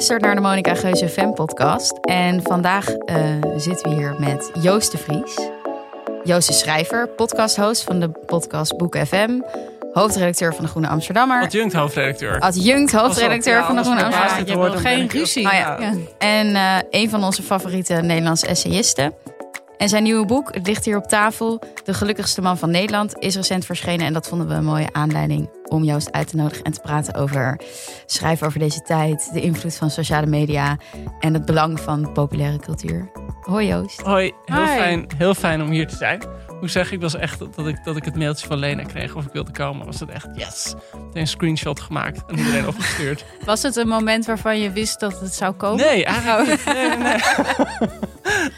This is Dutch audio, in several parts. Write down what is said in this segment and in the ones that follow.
luistert naar de Monica Geuze Fan podcast. En vandaag eh, zitten we hier met Joost de Vries. Joost is schrijver, podcasthost van de podcast Boek FM. Hoofdredacteur van de Groene Amsterdammer. Adjunct hoofdredacteur. Adjunct hoofdredacteur Ja, van de Groene Amsterdammer. je wordt, geen ruzie. Oh ja. Ja. En eh, een van onze favoriete Nederlandse essayisten. En zijn nieuwe boek, het ligt hier op tafel, De Gelukkigste Man van Nederland, is recent verschenen. En dat vonden we een mooie aanleiding om Joost uit te nodigen en te praten over schrijven over deze tijd, de invloed van sociale media en het belang van populaire cultuur. Hoi Joost. Hoi, heel Hi. fijn, heel fijn om hier te zijn. Moet zeggen, ik was echt dat ik, dat ik het mailtje van Lena kreeg of ik wilde komen. Was het echt yes. Meteen een screenshot gemaakt en iedereen opgestuurd. Was het een moment waarvan je wist dat het zou komen? Nee, eigenlijk. Nee, nee, nee.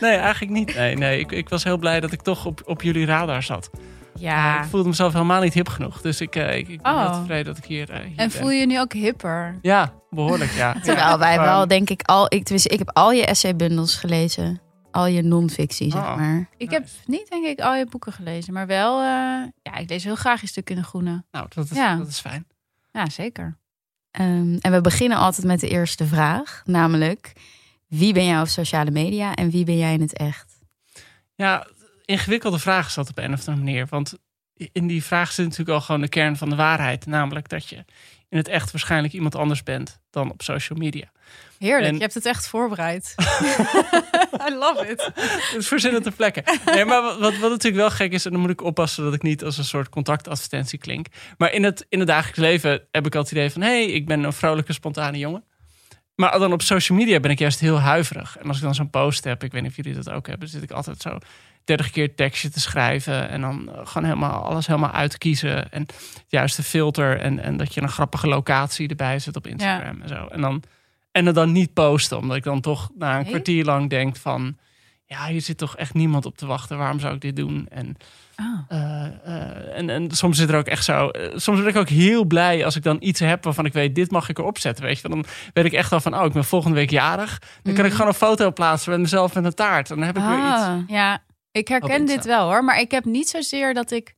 nee, eigenlijk niet. Nee, nee. Ik, ik was heel blij dat ik toch op, op jullie radar zat. Ja. Ik voelde mezelf helemaal niet hip genoeg. Dus ik, eh, ik, ik ben Oh. heel tevreden dat ik hier, eh, hier En ben. voel je je nu ook hipper? Ja, behoorlijk ja. Terwijl wij wel, denk ik, al, ik, tenminste, ik heb al je essaybundels gelezen. Al je non-fictie, zeg Oh. maar. Ik Nice. heb niet, denk ik, al je boeken gelezen. Maar wel, eh, ja, ik lees heel graag je stuk in de groene. Nou, dat is, Ja. dat is fijn. Ja, zeker. Ehm, en we beginnen altijd met de eerste vraag, namelijk wie ben jij op sociale media en wie ben jij in het echt? Ja, ingewikkelde vraag is dat op een of andere manier. Want in die vraag zit natuurlijk al gewoon de kern van de waarheid. Namelijk dat je in het echt waarschijnlijk iemand anders bent dan op social media. Heerlijk, En- je hebt het echt voorbereid. I love it. Dus verzinnen ter plekke. Nee, maar wat, wat natuurlijk wel gek is, en dan moet ik oppassen dat ik niet als een soort contactadvertentie klink. Maar in het, in het dagelijks leven heb ik altijd het idee van: hé, hey, ik ben een vrolijke, spontane jongen. Maar dan op social media ben ik juist heel huiverig. En als ik dan zo'n post heb, ik weet niet of jullie dat ook hebben, zit ik altijd zo 30 keer tekstje te schrijven. En dan eh, gewoon helemaal alles helemaal uitkiezen. En het juiste filter. En, en dat je een grappige locatie erbij zet op Instagram en zo. En dan, en het dan niet posten, omdat ik dan toch na een Nee? kwartier lang denk van ja, hier zit toch echt niemand op te wachten. Waarom zou ik dit doen? En, Oh. eh, eh, en, en soms zit er ook echt zo. eh, soms ben ik ook heel blij als ik dan iets heb waarvan ik weet, dit mag ik erop zetten. Weet je, dan weet ik echt al van, oh, ik ben volgende week jarig. Dan kan ik Mhm. gewoon een foto plaatsen met mezelf met een taart. En dan heb ik weer iets. Ah, Ja, ik herken dit wel hoor. Maar ik heb niet zozeer dat ik.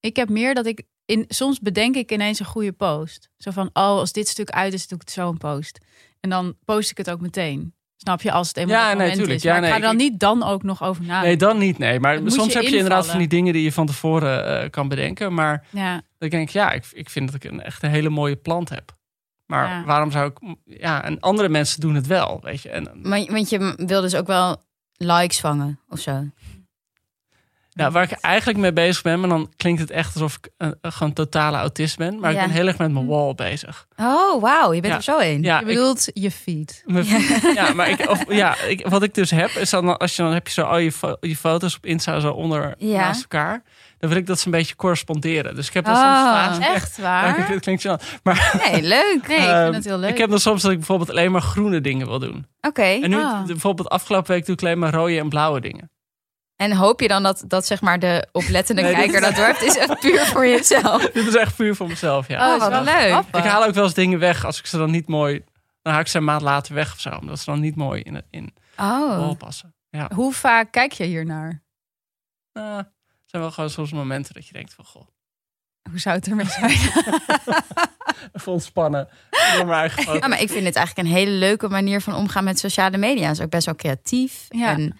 Ik heb meer dat ik. In, soms bedenk ik ineens een goede post. Zo van: oh, als dit stuk uit is, doe ik het zo een post. En dan post ik het ook meteen. Snap je? Als het eenmaal Ja, het nee, moment tuurlijk. is. Ja, maar ik ga er dan ik- niet dan ook nog over nadenken. Nee, dan niet. Nee, maar soms je heb je inderdaad van die dingen die je van tevoren eh, kan bedenken. Maar Ja, dan denk ik, ja, ik, ik vind dat ik een echt een hele mooie plant heb. Maar Ja. waarom zou ik. Ja, en andere mensen doen het wel, weet je. En, maar, want je wil dus ook wel likes vangen of zo. Nou, waar ik eigenlijk mee bezig ben, maar dan klinkt het echt alsof ik een, een gewoon totale autist ben. Maar Ja. ik ben heel erg met mijn wall bezig. Oh, wauw, je bent Ja. er zo in. Ja, je bedoelt je feed. mijn- ja maar ik, of, ja, ik, wat ik dus heb, is dan als je dan heb je zo al je, fo- je foto's op Insta zo onder Ja. naast elkaar. Dan wil ik dat ze een beetje corresponderen. Dus ik heb dan Ah, soms. Echt Ja, waar? ik- het klinkt zo. Maar Nee, leuk. Nee, ik Ehm, vind het heel leuk. ik heb dan soms dat ik bijvoorbeeld alleen maar groene dingen wil doen. Oké. En nu, Ah. bijvoorbeeld afgelopen week doe ik alleen maar rode en blauwe dingen. En hoop je dan dat, dat zeg maar de oplettende Nee, kijker dat werkt? Is echt puur voor jezelf. Dit is echt puur voor mezelf, ja. Oh, is wat wel leuk. grappig. Ik haal ook wel eens dingen weg als ik ze dan niet mooi... Dan haal ik ze een maand later weg of zo. Omdat ze dan niet mooi in, in Oh. passen. Ja. Hoe vaak kijk je hier naar? Nou, het zijn wel gewoon soms momenten dat je denkt van... Goh, Hoe zou het ermee zijn? even ontspannen. Door mijn eigen foto. Ja, maar ik vind het eigenlijk een hele leuke manier van omgaan met sociale media. Het is ook best wel creatief. Ja. En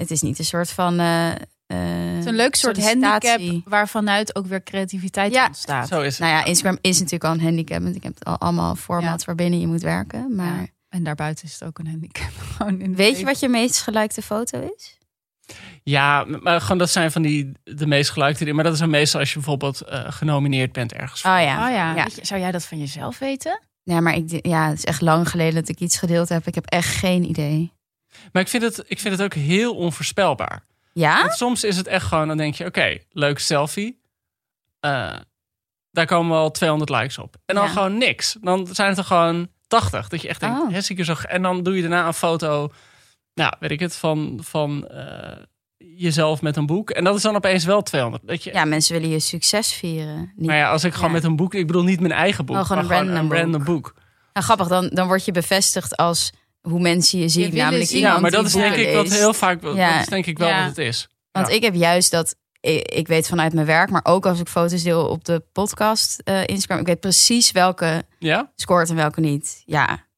het is niet een soort van. eh, eh, Het is een leuk soort handicap waarvanuit ook weer creativiteit Ja. ontstaat. Zo is het. Nou ja, Instagram is natuurlijk al een handicap. Want ik heb al allemaal formats waarbinnen je moet werken. Maar Ja. En daarbuiten is het ook een handicap. Gewoon in weet je wat je meest gelikte foto is? Ja, maar gewoon dat zijn van die de meest gelikte dingen. Maar dat is dan meestal als je bijvoorbeeld eh, genomineerd bent ergens. voor. Oh ja. Oh ja. ja. Weet je, zou jij dat van jezelf weten? Ja, maar ik, ja, het is echt lang geleden dat ik iets gedeeld heb. Ik heb echt geen idee. Maar ik vind, het, ik vind het ook heel onvoorspelbaar. Ja? Want soms is het echt gewoon, dan denk je, oké, leuk selfie. Eh, daar komen wel 200 likes op. En dan Ja. gewoon niks. Dan zijn het er gewoon 80. Dat je echt denkt, Oh. hè, zo... En dan doe je daarna een foto, nou, weet ik het, van, van eh, jezelf met een boek. En dat is dan opeens wel 200. Dat je, Ja, mensen willen je succes vieren. Niet... Maar ja, als ik gewoon Ja. met een boek... Ik bedoel niet mijn eigen boek. Oh, gewoon maar een random boek. random boek. Nou, grappig, dan, dan word je bevestigd als hoe mensen je zien. willen namelijk zien. Ja, maar dat die is denk ik wat heel vaak... Dat Ja. is denk ik wel Ja. wat het is. Want Ja. ik heb juist dat... Ik, ik weet vanuit mijn werk, maar ook als ik foto's deel op de podcast eh, Instagram. Ik weet precies welke Ja? scoort en welke niet. Ja.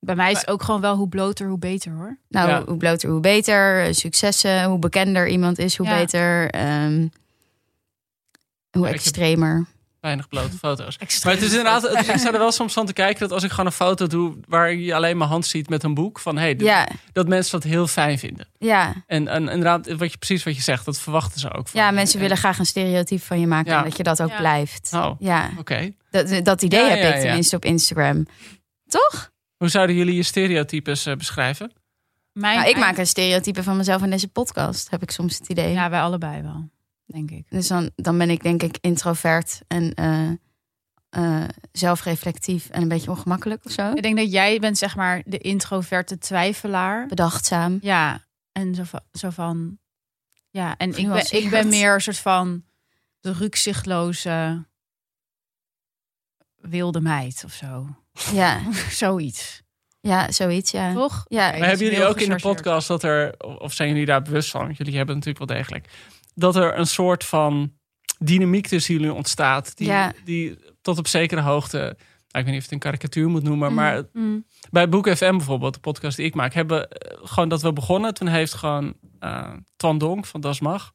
Bij mij is het ook gewoon wel hoe bloter, hoe beter hoor. Nou, Ja. hoe bloter, hoe beter. Successen, hoe bekender iemand is, hoe Ja. beter. Ehm, hoe Ja, ik heb- extremer. Weinig blote foto's. Maar het is inderdaad, het- ik sta er wel soms van te kijken dat als ik gewoon een foto doe waar je alleen mijn hand ziet met een boek, van hey, dit- Ja, dat mensen dat heel fijn vinden. ja. En, en inderdaad, wat je, precies wat je zegt, dat verwachten ze ook. Van ja, je. mensen En- willen graag een stereotype van je maken. Ja. En dat je dat ook Ja. blijft. Oh. Ja, Oké. dat, dat idee Ja, heb ja, ik ja. tenminste op Instagram. Toch? Hoe zouden jullie je stereotypes eh, beschrijven? Mijn Nou, ik maak een stereotype van mezelf in deze podcast, heb ik soms het idee. Ja, wij allebei wel, denk ik. Dus dan, dan ben ik denk ik introvert en eh, eh, zelfreflectief en een beetje ongemakkelijk of zo. Ik denk dat jij bent zeg maar de introverte twijfelaar. Bedachtzaam. Ja, en zo van, zo van ja, en ik ben, ik ben meer een soort van de rukzichtloze wilde meid of zo. Ja, Zoiets. ja zoiets, ja. Toch? Ja. Maar hebben jullie ook in de podcast dat er, of zijn jullie daar bewust van? Want jullie hebben natuurlijk wel degelijk. Dat er een soort van dynamiek tussen jullie ontstaat. Die, Ja. die tot op zekere hoogte, nou, ik weet niet of het een karikatuur moet noemen, Mhm. maar Mm. bij Boek FM bijvoorbeeld, de podcast die ik maak, hebben eh, gewoon dat we begonnen. Toen heeft gewoon eh Twan Donk van Das Mag,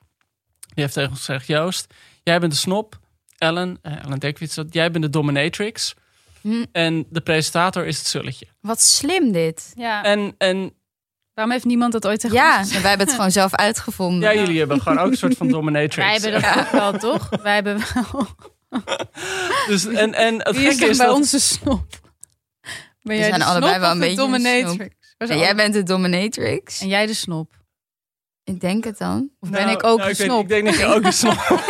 die heeft tegen ons gezegd, Joost, jij bent de snop. Ellen, eh, Ellen Dekwits, dat jij bent de dominatrix. Hm, En de presentator is het zulletje. wat slim dit. Ja. En, en Waarom heeft niemand dat ooit tegen Ja, ons wij hebben het gewoon zelf uitgevonden. ja, jullie hebben gewoon ook een soort van dominatrix. Wij hebben dat ook wel, toch? Wij hebben wel. Dus, en, en het Wie is gekke is bij dat... onze snop? Ben zijn de allebei snop wel een beetje een dominatrix? Jij bent de dominatrix. En jij de snop? Ik denk het dan. Of Nou, ben ik ook nou, een ik weet- ik denk dat je ook snop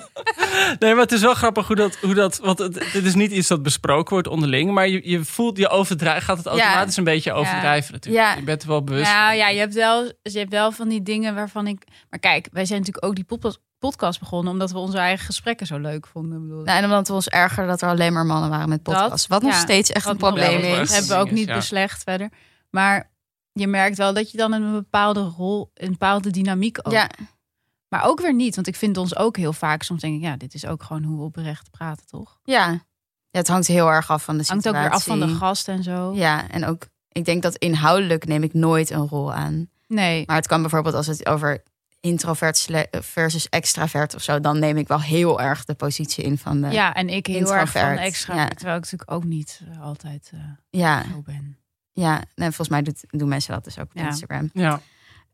Nee, maar het is wel grappig hoe dat... Hoe dat want het, dit is niet iets dat besproken wordt onderling. Maar je, je voelt, je overdrijf, gaat het automatisch een beetje overdrijven natuurlijk. Ja. Je bent er wel bewust Nou van. ja, je hebt, wel, je hebt wel van die dingen waarvan ik... Maar kijk, wij zijn natuurlijk ook die pod- podcast begonnen... omdat we onze eigen gesprekken zo leuk vonden. Bedoel, Nou, en omdat we ons ergeren dat er alleen maar mannen waren met podcasts. Wat nog ja, steeds echt een probleem Dat is. hebben we ook niet ja. beslecht verder. Maar je merkt wel dat je dan een bepaalde rol... een bepaalde dynamiek ook... Ja, Maar ook weer niet, want ik vind ons ook heel vaak... soms denk ik, ja, dit is ook gewoon hoe we oprecht praten, toch? ja. ja, het hangt heel erg af van de Hangt situatie. ook weer af van de gast en zo. Ja, en ook, ik denk dat inhoudelijk neem ik nooit een rol aan. Nee, Maar het kan bijvoorbeeld als het over introvert versus extravert of zo, dan neem ik wel heel erg de positie in van de. ja, en ik heel erg van introvert, extra... ja. Terwijl ik natuurlijk ook niet eh, altijd eh, ja, zo ben. Ja. Nee, volgens mij doet, doen mensen dat dus ook op Ja. Instagram. Ja.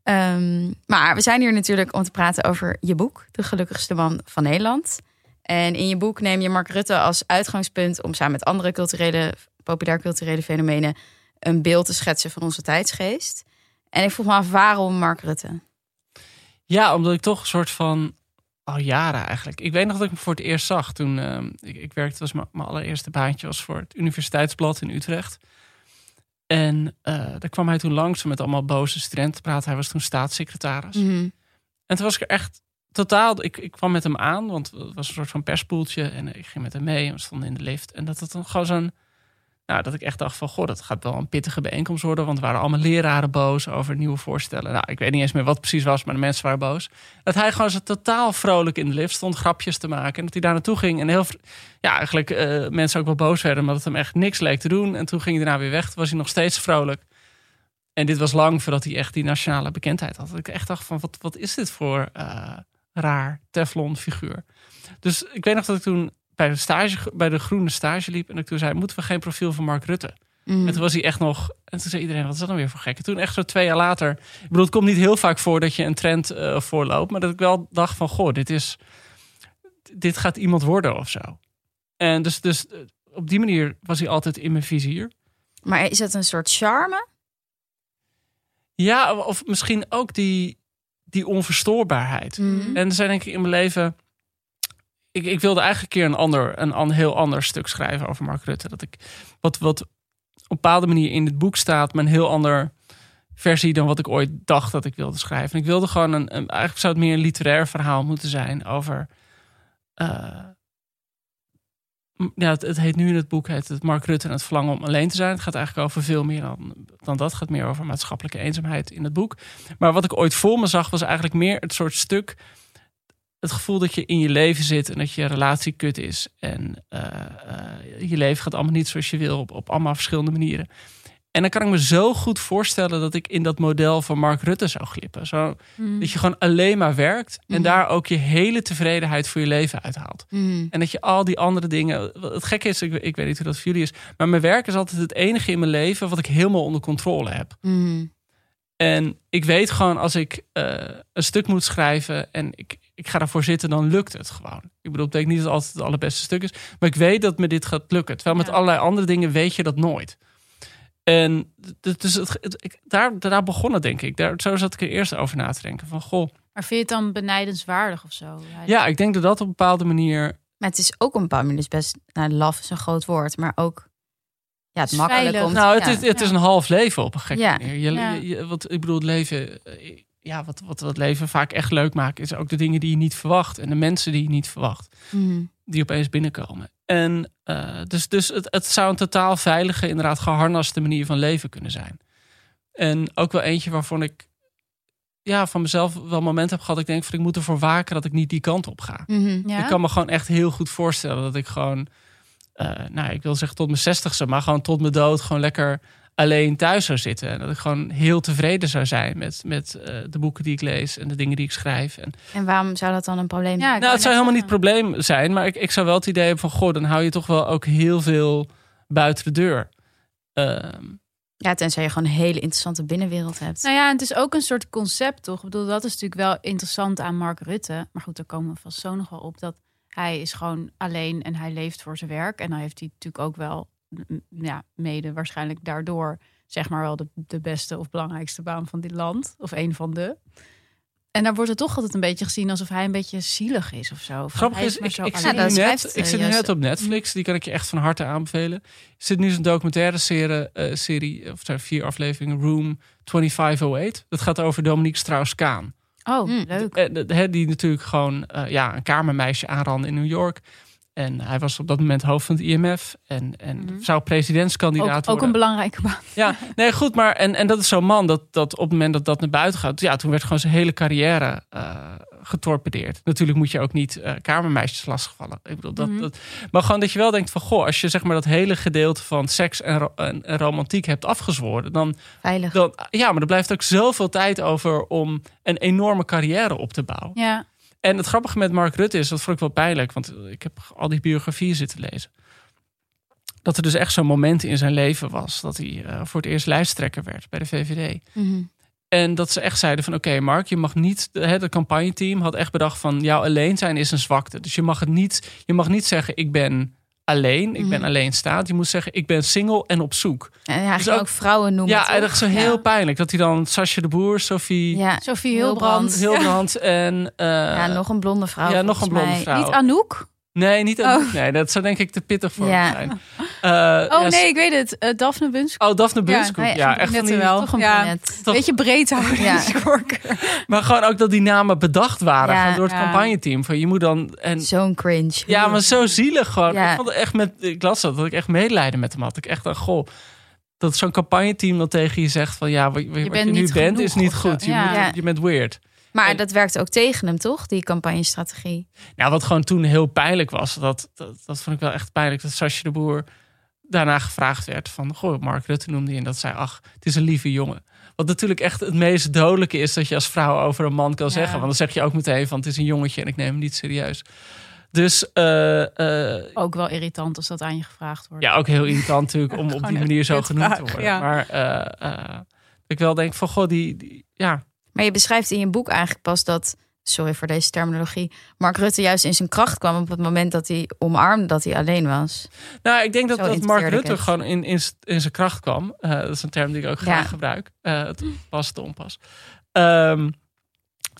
Ehm, maar we zijn hier natuurlijk om te praten over je boek, De Gelukkigste Man van Nederland. En in je boek neem je Mark Rutte als uitgangspunt om samen met andere culturele, populair culturele fenomenen een beeld te schetsen van onze tijdsgeest. En ik vroeg me af waarom Mark Rutte? ja, omdat ik toch een soort van... Al jaren eigenlijk. Ik weet nog dat ik hem voor het eerst zag toen... ehm, ik, ik werkte, was mijn mijn allereerste baantje was voor het Universiteitsblad in Utrecht. En eh, daar kwam hij toen langs met allemaal boze studenten te praten. Hij was toen staatssecretaris. Mhm. En toen was ik er echt totaal. Ik, ik kwam met hem aan, want het was een soort van perspoeltje. En ik ging met hem mee en we stonden in de lift. En dat het dan gewoon zo'n. Nou, dat ik echt dacht van, goh, dat gaat wel een pittige bijeenkomst worden. Want er waren allemaal leraren boos over nieuwe voorstellen. Nou, ik weet niet eens meer wat precies was, maar de mensen waren boos. Dat hij gewoon zo totaal vrolijk in de lift stond, grapjes te maken. En dat hij daar naartoe ging. En heel, ja, eigenlijk eh, mensen ook wel boos werden, omdat het hem echt niks leek te doen. En toen ging hij daarna weer weg. Toen was hij nog steeds vrolijk. En dit was lang voordat hij echt die nationale bekendheid had. Dat ik echt dacht van, wat, wat is dit voor eh, raar Teflon figuur? Dus ik weet nog dat ik toen bij de, stage, bij de groene stage liep. En ik toen zei, moeten we geen profiel van Mark Rutte? Mhm. En toen was hij echt nog... En toen zei iedereen, wat is dat dan weer voor gek? En toen echt zo twee jaar later... Ik bedoel, het komt niet heel vaak voor dat je een trend eh, voorloopt. Maar dat ik wel dacht van, goh, dit is... Dit gaat iemand worden of zo. En dus, dus eh, op die manier was hij altijd in mijn vizier. Maar is het een soort charme? Ja, of misschien ook die, die onverstoorbaarheid. Mhm. En er zijn denk ik in mijn leven. Ik, ik wilde eigenlijk een keer een, ander, een, an- heel ander stuk schrijven over Mark Rutte. Dat ik wat, wat op een bepaalde manier in het boek staat, maar een heel ander versie dan wat ik ooit dacht dat ik wilde schrijven. En ik wilde gewoon een, een eigenlijk zou het meer een literair verhaal moeten zijn over. eh, ja, het, het heet nu in het boek heet het Mark Rutte en het verlangen om alleen te zijn. Het gaat eigenlijk over veel meer dan, dan dat. Het gaat meer over maatschappelijke eenzaamheid in het boek. Maar wat ik ooit voor me zag was eigenlijk meer het soort stuk. Het gevoel dat je in je leven zit en dat je relatie kut is. En eh, eh, je leven gaat allemaal niet zoals je wil op, op allemaal verschillende manieren. En dan kan ik me zo goed voorstellen dat ik in dat model van Mark Rutte zou glippen. Zo, Mhm. Dat je gewoon alleen maar werkt en Mhm. daar ook je hele tevredenheid voor je leven uithaalt. Mhm. En dat je al die andere dingen. Het gekke is, ik, ik weet niet hoe dat voor jullie is. Maar mijn werk is altijd het enige in mijn leven wat ik helemaal onder controle heb. En ik weet gewoon als ik eh, een stuk moet schrijven en ik, ik ga daarvoor zitten, dan lukt het gewoon. Ik bedoel, het betekent niet dat het altijd het allerbeste stuk is. Maar ik weet dat me dit gaat lukken. Terwijl met Ja. allerlei andere dingen weet je dat nooit. En dus het, het- ik, daar, daar begon het, denk ik. Daar, zo zat ik er eerst over na te denken. Van, goh, Maar vind je het dan benijdenswaardig of zo? ja, ik denk dat dat op een bepaalde manier Maar het is ook op een bepaalde manier dus best... Nou, laf is een groot woord, maar ook... Ja, het is makkelijk om... Nou, het, ja. is, het is een half leven op een gekke Ja. manier. Je, Ja. je- je- wat, ik bedoel, het leven... Ja, wat, wat het leven vaak echt leuk maakt... is ook de dingen die je niet verwacht. En de mensen die je niet verwacht. Mhm. Die opeens binnenkomen. En eh, dus, dus het, het zou een totaal veilige, inderdaad geharnaste manier van leven kunnen zijn. En ook wel eentje waarvan ik... Ja, van mezelf wel momenten heb gehad... ik denk van ik moet ervoor waken dat ik niet die kant op ga. Mhm. Ja? Ik kan me gewoon echt heel goed voorstellen dat ik gewoon, eh, nou, ik wil zeggen tot mijn zestigste, maar gewoon tot mijn dood gewoon lekker alleen thuis zou zitten. En dat ik gewoon heel tevreden zou zijn met, met eh, de boeken die ik lees en de dingen die ik schrijf. En, En waarom zou dat dan een probleem Ja, zijn? ik nou, het zou helemaal niet het probleem zijn, maar ik, ik zou wel het idee hebben van, goh, dan hou je toch wel ook heel veel buiten de deur. Ehm, Ja, tenzij je gewoon een hele interessante binnenwereld hebt. Nou ja, het is ook een soort concept, toch? Ik bedoel, dat is natuurlijk wel interessant aan Mark Rutte. Maar goed, daar komen we vast zo nog wel op. Dat hij is gewoon alleen en hij leeft voor zijn werk. En dan heeft hij natuurlijk ook wel, ja, mede waarschijnlijk daardoor... zeg maar wel de, de beste of belangrijkste baan van dit land. Of een van de. En daar wordt het toch altijd een beetje gezien alsof hij een beetje zielig is of zo. Grappig is, ik, zit, Ja, schrijft, net, eh, ik zit nu juist- net op Netflix. Die kan ik je echt van harte aanbevelen. Er zit nu zo'n documentaire serie, eh, serie of zijn vier afleveringen, Room 2508. Dat gaat over Dominique Strauss-Kaan. Oh, Mm. leuk. Eh, de- hè, die natuurlijk gewoon eh, ja, een kamermeisje aanrandde in New York. En hij was op dat moment hoofd van het IMF. En, en Mhm. zou presidentskandidaat Ook, ook worden. een belangrijke baan. Ja, nee, goed. Maar en, en dat is zo'n man dat, dat op het moment dat dat naar buiten gaat. Ja, toen werd gewoon zijn hele carrière eh, getorpedeerd. Natuurlijk moet je ook niet eh, kamermeisjes lastigvallen. Ik bedoel, dat, Mhm. dat, maar gewoon dat je wel denkt van... Goh, als je zeg maar dat hele gedeelte van seks en, ro- en, en romantiek hebt afgezworen... Dan, Veilig. dan, ja, maar er blijft ook zoveel tijd over om een enorme carrière op te bouwen. Ja, En het grappige met Mark Rutte is, dat vond ik wel pijnlijk, want ik heb al die biografieën zitten lezen. Dat er dus echt zo'n moment in zijn leven was dat hij eh, voor het eerst lijsttrekker werd bij de VVD. Mhm. En dat ze echt zeiden van oké Mark, je mag niet, de, het campagneteam had echt bedacht van jouw alleen zijn is een zwakte. Dus je mag het niet, je mag niet zeggen ik ben alleen, ik ben Mhm. alleen staand. Je moet zeggen ik ben single en op zoek. En hij Dus ging ook- ook vrouwen noemen. ja, en dat is zo heel Ja. pijnlijk dat hij dan Sascha de Boer, Sophie Ja. Sophie Hilbrand. Hilbrand. En eh, ja, nog een blonde vrouw. ja, nog een blonde mij. vrouw. Niet Anouk? Nee, niet Oh. oh. Nee, dat zou denk ik te pittig voor Ja. hem zijn. Eh, Oh ja, nee, ik weet het. Eh, Daphne Bunsk. Oh, Daphne Bunskoek. Ja, echt van net die, wel. Toch een Ja. toch- Beetje breed houden. Ja. Maar gewoon ook dat die namen bedacht waren door het Ja. campagneteam. Van je moet dan... En, Zo'n cringe. ja, maar zo zielig gewoon. Ja. Ik, vond het echt met, ik las dat, dat ik echt medelijden met hem had. Ik echt dacht, goh... Dat zo'n campagneteam dan tegen je zegt van... Ja, wat, wat je, bent nu bent genoeg is niet goed. Je, Ja. moet- je bent weird. Maar En- dat werkt ook tegen hem, toch? Die campagnestrategie. Nou, wat gewoon toen heel pijnlijk was, dat, dat, dat vond ik wel echt pijnlijk, dat Sasje de Boer daarna gevraagd werd van, goh, Mark Rutte noemde hij en dat zei, ach, het is een lieve jongen. Wat natuurlijk echt het meest dodelijke is dat je als vrouw over een man kan Ja. zeggen. Want dan zeg je ook meteen van, het is een jongetje en ik neem hem niet serieus. Dus eh, eh, Ook wel irritant als dat aan je gevraagd wordt. ja, ook heel irritant natuurlijk om op die manier zo genoemd te worden. ja. Maar eh, eh, ik wel denk van, goh, die, die ja, Maar je beschrijft in je boek eigenlijk pas dat, sorry voor deze terminologie, Mark Rutte juist in zijn kracht kwam op het moment dat hij omarmde dat hij alleen was. Nou, ik denk dat, dat Mark Rutte het. gewoon in, in, zijn kracht kwam. Eh, dat is een term die ik ook graag Ja. gebruik. Eh, het past de onpas. Ehm,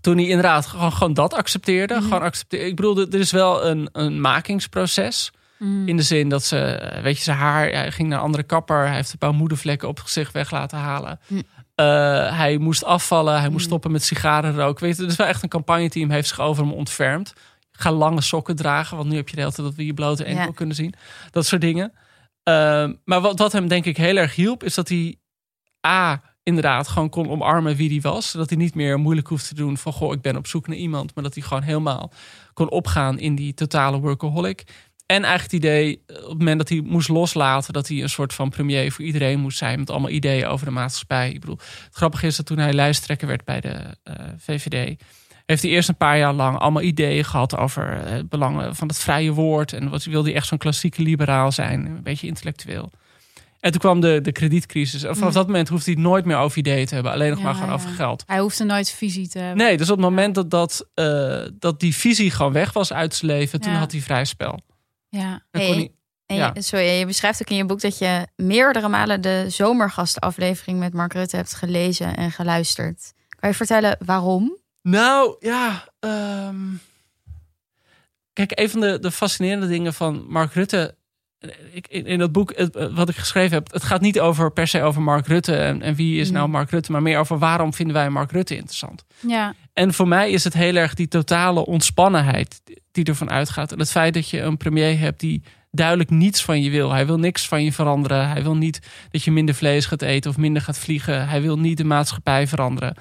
toen hij inderdaad gewoon, gewoon dat accepteerde. Mhm. Gewoon accepteerde. Ik bedoel, er is wel een, een makingsproces. Mm. In de zin dat ze, eh, weet je, zijn haar, hij ging naar een andere kapper. Hij heeft een paar moedervlekken op zich weg laten halen. Hm. Eh, hij moest afvallen. Hij moest Hm. stoppen met sigarenrook. Weet je, is wel echt een campagneteam heeft zich over hem ontfermd. Ga lange sokken dragen, want nu heb je de hele tijd dat we je blote enkel Ja. kunnen zien. Dat soort dingen. Ehm, maar wat, wat hem denk ik heel erg hielp, is dat hij A, inderdaad gewoon kon omarmen wie hij was. Dat hij niet meer moeilijk hoeft te doen van, goh, ik ben op zoek naar iemand. Maar dat hij gewoon helemaal kon opgaan in die totale workaholic. En eigenlijk het idee, eh, op het moment dat hij moest loslaten, dat hij een soort van premier voor iedereen moest zijn. Met allemaal ideeën over de maatschappij. Ik bedoel, het grappige is dat toen hij lijsttrekker werd bij de eh, VVD. Heeft hij eerst een paar jaar lang allemaal ideeën gehad over eh, het belangen van het vrije woord. En wat wilde hij echt zo'n klassieke liberaal zijn, een beetje intellectueel. En toen kwam de, de kredietcrisis. En vanaf Mm. dat moment hoeft hij het nooit meer over ideeën te hebben. Alleen nog Ja, maar gewoon ja. over geld. Hij hoefde nooit visie te hebben. Nee, dus op het moment dat, dat, dat die visie gewoon weg was uit zijn leven, toen had hij vrij spel. Ja. Hey, En Ja. je, sorry, je beschrijft ook in je boek dat je meerdere malen de zomergastaflevering met Mark Rutte hebt gelezen en geluisterd. Kan je vertellen waarom? Nou, ja. ehm, Kijk, een van de, de fascinerende dingen van Mark Rutte. Ik, in, in dat boek, het, eh, wat ik geschreven heb, het gaat niet over per se over Mark Rutte en, en wie is nou. Mark Rutte, maar meer over waarom vinden wij Mark Rutte interessant. Ja. En voor mij is het heel erg die totale ontspannenheid die ervan uitgaat. En het feit dat je een premier hebt die duidelijk niets van je wil. Hij wil niks van je veranderen. Hij wil niet dat je minder vlees gaat eten of minder gaat vliegen. Hij wil niet de maatschappij veranderen.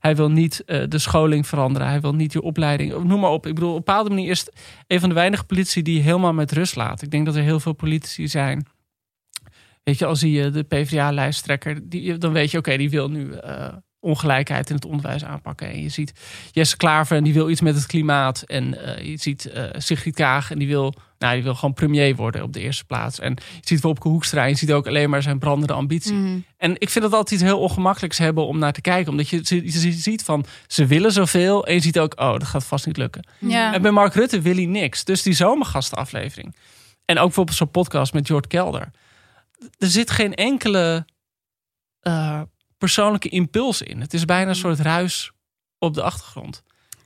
Hij wil niet eh, de scholing veranderen. Hij wil niet je opleiding. Noem maar op. Ik bedoel, op een bepaalde manier is een van de weinige politici die helemaal met rust laat. Ik denk dat er heel veel politici zijn. Weet je, als zie je de PvdA-lijsttrekker, die, dan weet je, oké, die wil nu eh, ongelijkheid in het onderwijs aanpakken. En je ziet Jesse Klaver en die wil iets met het klimaat. En eh, je ziet eh, Sigrid Kaag en die wil, nou, die wil gewoon premier worden op de eerste plaats. En je ziet Wopke Hoekstra en je ziet ook alleen maar zijn brandende ambitie. Mhm. En ik vind dat altijd iets heel ongemakkelijks hebben om naar te kijken. Omdat je, je, je ziet van, ze willen zoveel. En je ziet ook, oh, dat gaat vast niet lukken. Ja. En bij Mark Rutte wil hij niks. Dus die zomergastenaflevering. En ook bijvoorbeeld zo'n podcast met Jort Kelder. Er zit geen enkele eh, persoonlijke impuls in. Het is bijna een soort ruis op de achtergrond.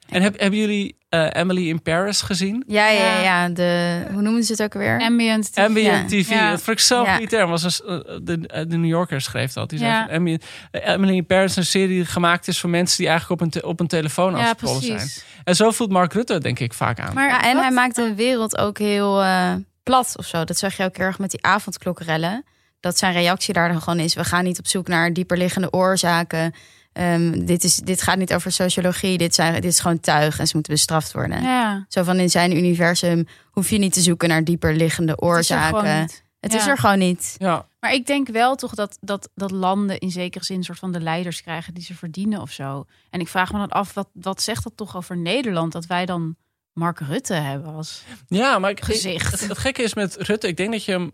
En heb, hebben jullie eh, Emily in Paris gezien? Ja, ja, Ja. ja. De, hoe noemen ze het ook weer? Ambient. TV. Ambient. TV. Ja. Dat vond ik zo Ja. term. Was een, eh, de, eh, de New Yorker schreef dat. Die zei Ja. van Ambient, Emily in Paris is een serie die gemaakt is voor mensen die eigenlijk op een, te- op een telefoon aan Ja, zijn. precies. En zo voelt Mark Rutte denk ik vaak aan. Maar Ja, en wat- hij maakt de wereld ook heel eh, plat of zo. Dat zag je ook erg met die avondklokkerellen. Dat zijn reactie daar dan gewoon is: we gaan niet op zoek naar dieperliggende oorzaken. Ehm, dit, is, dit gaat niet over sociologie. Dit, zijn, dit is gewoon tuig en ze moeten bestraft worden. Ja. Zo van in zijn universum hoef je niet te zoeken naar dieperliggende Het is er oorzaken. gewoon niet. Het is er gewoon niet. Ja, Maar ik denk wel toch dat, dat, dat landen in zekere zin een soort van de leiders krijgen die ze verdienen of zo. En ik vraag me dan af, wat, wat zegt dat toch over Nederland? Dat wij dan Mark Rutte hebben als ja maar ik, gezicht. Het, het gekke is met Rutte, ik denk dat je hem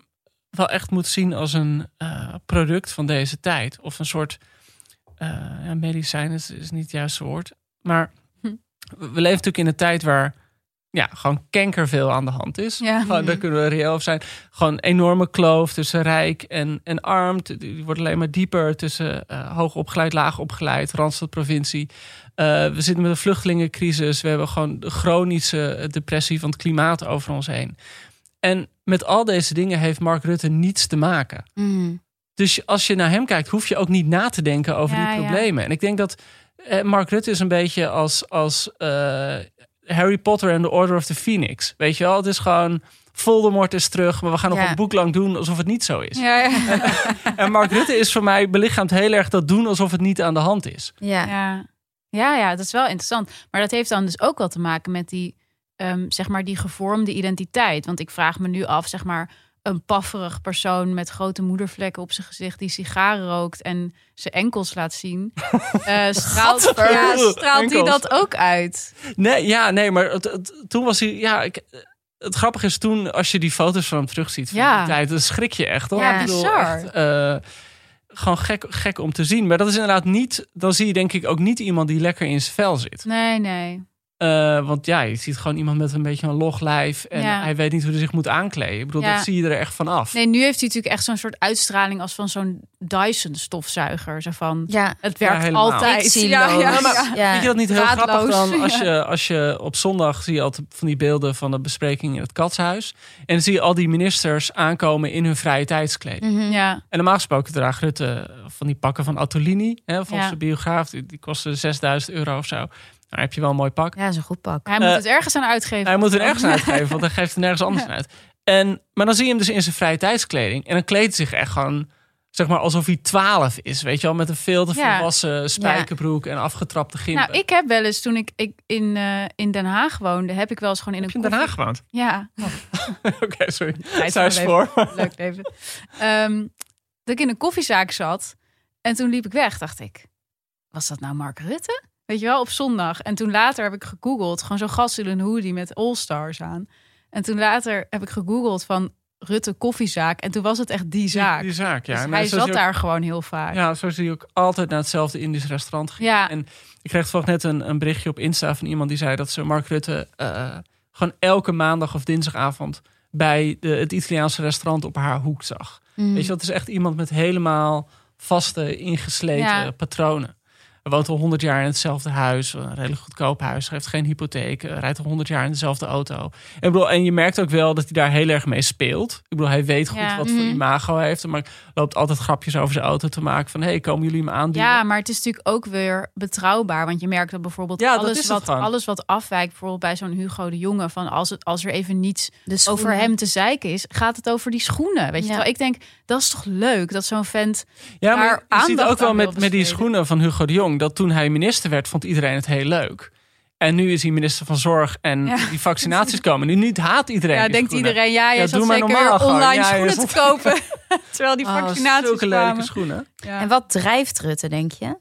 wel echt moet zien als een eh, product van deze tijd. Of een soort eh, ja, medicijn is, is niet het juiste woord. Maar Hm. we leven natuurlijk in een tijd waar ja, gewoon kanker veel aan de hand is. Ja. Gewoon, daar kunnen we reëel over zijn. Gewoon een enorme kloof tussen rijk en, en arm. Die- wordt alleen maar dieper tussen eh hoog opgeleid, laag opgeleid, Randstad provincie. Eh, we zitten met een vluchtelingencrisis. We hebben gewoon de chronische depressie van het klimaat over ons heen. En met al deze dingen heeft Mark Rutte niets te maken. Mhm. Dus als je naar hem kijkt, hoef je ook niet na te denken over Ja, die ja. problemen. En ik denk dat eh, Mark Rutte is een beetje als, als eh, Harry Potter en The Order of the Phoenix. Weet je wel, het is gewoon Voldemort is terug, maar we gaan nog Ja. een boek lang doen alsof het niet zo is. Ja, ja. En Mark Rutte is voor mij belichaamt heel erg dat doen alsof het niet aan de hand is. Ja. Ja. ja, ja, dat is wel interessant. Maar dat heeft dan dus ook wel te maken met die, ehm, zeg maar, die gevormde identiteit. Want ik vraag me nu af, zeg maar, een pafferig persoon met grote moedervlekken op zijn gezicht die sigaren rookt en zijn enkels laat zien. eh, straalt, ja, straalt die Enkels. dat ook uit? Nee, ja, nee, maar het, het- toen was hij. Ja, ik, het grappige is toen, als je die foto's van hem terugziet van Ja. die tijd, dan schrik je echt. Hoor. Ja, Ik bedoel, echt, eh, gewoon gek, gek om te zien. Maar dat is inderdaad niet. Dan zie je denk ik ook niet iemand die lekker in zijn vel zit. Nee, nee. Eh, want ja, je ziet gewoon iemand met een beetje een log lijf. En Ja. hij weet niet hoe hij zich moet aankleden. Ik bedoel, Ja. dat zie je er echt van af. Nee, nu heeft hij natuurlijk echt zo'n soort uitstraling als van zo'n Dyson stofzuiger. Zo van, Ja. het werkt altijd. Ja, ja, Ja, maar- ja. Ja. Vind je dat niet heel Raadloos. grappig dan? Als je, als je op zondag zie je altijd van die beelden van de bespreking in het katshuis. En dan zie je al die ministers aankomen in hun vrije tijdskleding. Ja. En normaal gesproken draagt Rutte van die pakken van Attolini. Hè, volgens Ja. de biograaf. Die, die kosten 6000 euro of zo. Nou, heb je wel een mooi pak. Ja, dat is een goed pak. Hij moet Eh, het ergens aan uitgeven. Hij moet er ergens aan uitgeven, want hij geeft er nergens anders aan uit. En, maar dan zie je hem dus in zijn vrije tijdskleding. En dan kleedt hij zich echt gewoon zeg maar alsof hij 12 is. Weet je wel, met een veel te Ja. volwassen spijkerbroek en afgetrapte gimpen. Nou, ik heb wel eens toen ik, ik in, eh, in Den Haag woonde, heb ik wel eens gewoon in Heb je een in Den Haag gewoond? Ja, Oké, sorry. Tijd Zij is van voor. leuk leven. Ehm, dat ik in een koffiezaak zat en toen liep ik weg, dacht ik. Was dat nou Mark Rutte? Weet je wel, op zondag. En toen later heb ik gegoogeld, gewoon zo'n gast in een hoodie met All-Stars aan. En toen later heb ik gegoogeld van Rutte koffiezaak. En toen was het echt die zaak. Die zaak, ja. Dus En hij zat daar gewoon heel vaak. Ja, zo zie je ook altijd naar hetzelfde Indisch restaurant gaan. Ja. En ik kreeg toevallig net een, een berichtje op Insta van iemand die zei dat ze Mark Rutte eh, gewoon elke maandag of dinsdagavond bij de, het Italiaanse restaurant op haar hoek zag. Mm. Weet je, dat is echt iemand met helemaal vaste, ingesleten Ja. patronen. Hij woont al 100 jaar in hetzelfde huis, een redelijk goedkoop huis. Hij heeft geen hypotheek, eh, rijdt al 100 jaar in dezelfde auto. En, ik bedoel, en je merkt ook wel dat hij daar heel erg mee speelt. Ik bedoel, hij weet goed Ja. wat voor Mhm. imago hij heeft. Maar loopt altijd grapjes over zijn auto te maken. Van, hey, komen jullie me aandoen? Ja, maar het is natuurlijk ook weer betrouwbaar. Want je merkt dat bijvoorbeeld Ja, dat alles, is het wat, alles wat afwijkt, bijvoorbeeld bij zo'n Hugo de Jonge, van als, het, als er even niets over hem te zeiken is, gaat het over die schoenen. Weet je, Ja. terwijl ik denk, dat is toch leuk dat zo'n vent. Ja, maar je ziet ook wel aan met, met die schoenen van Hugo de Jong... dat toen hij minister werd, vond iedereen het heel leuk. En nu is hij minister van Zorg en Ja. die vaccinaties komen. Nu niet haat iedereen Ja, die denkt schoenen. iedereen, ja, je Ja, zat zeker normaal weer gewoon. online Ja, schoenen te kopen. terwijl die Oh, vaccinaties zulke kwamen. schoenen. Ja. En wat drijft Rutte, denk je?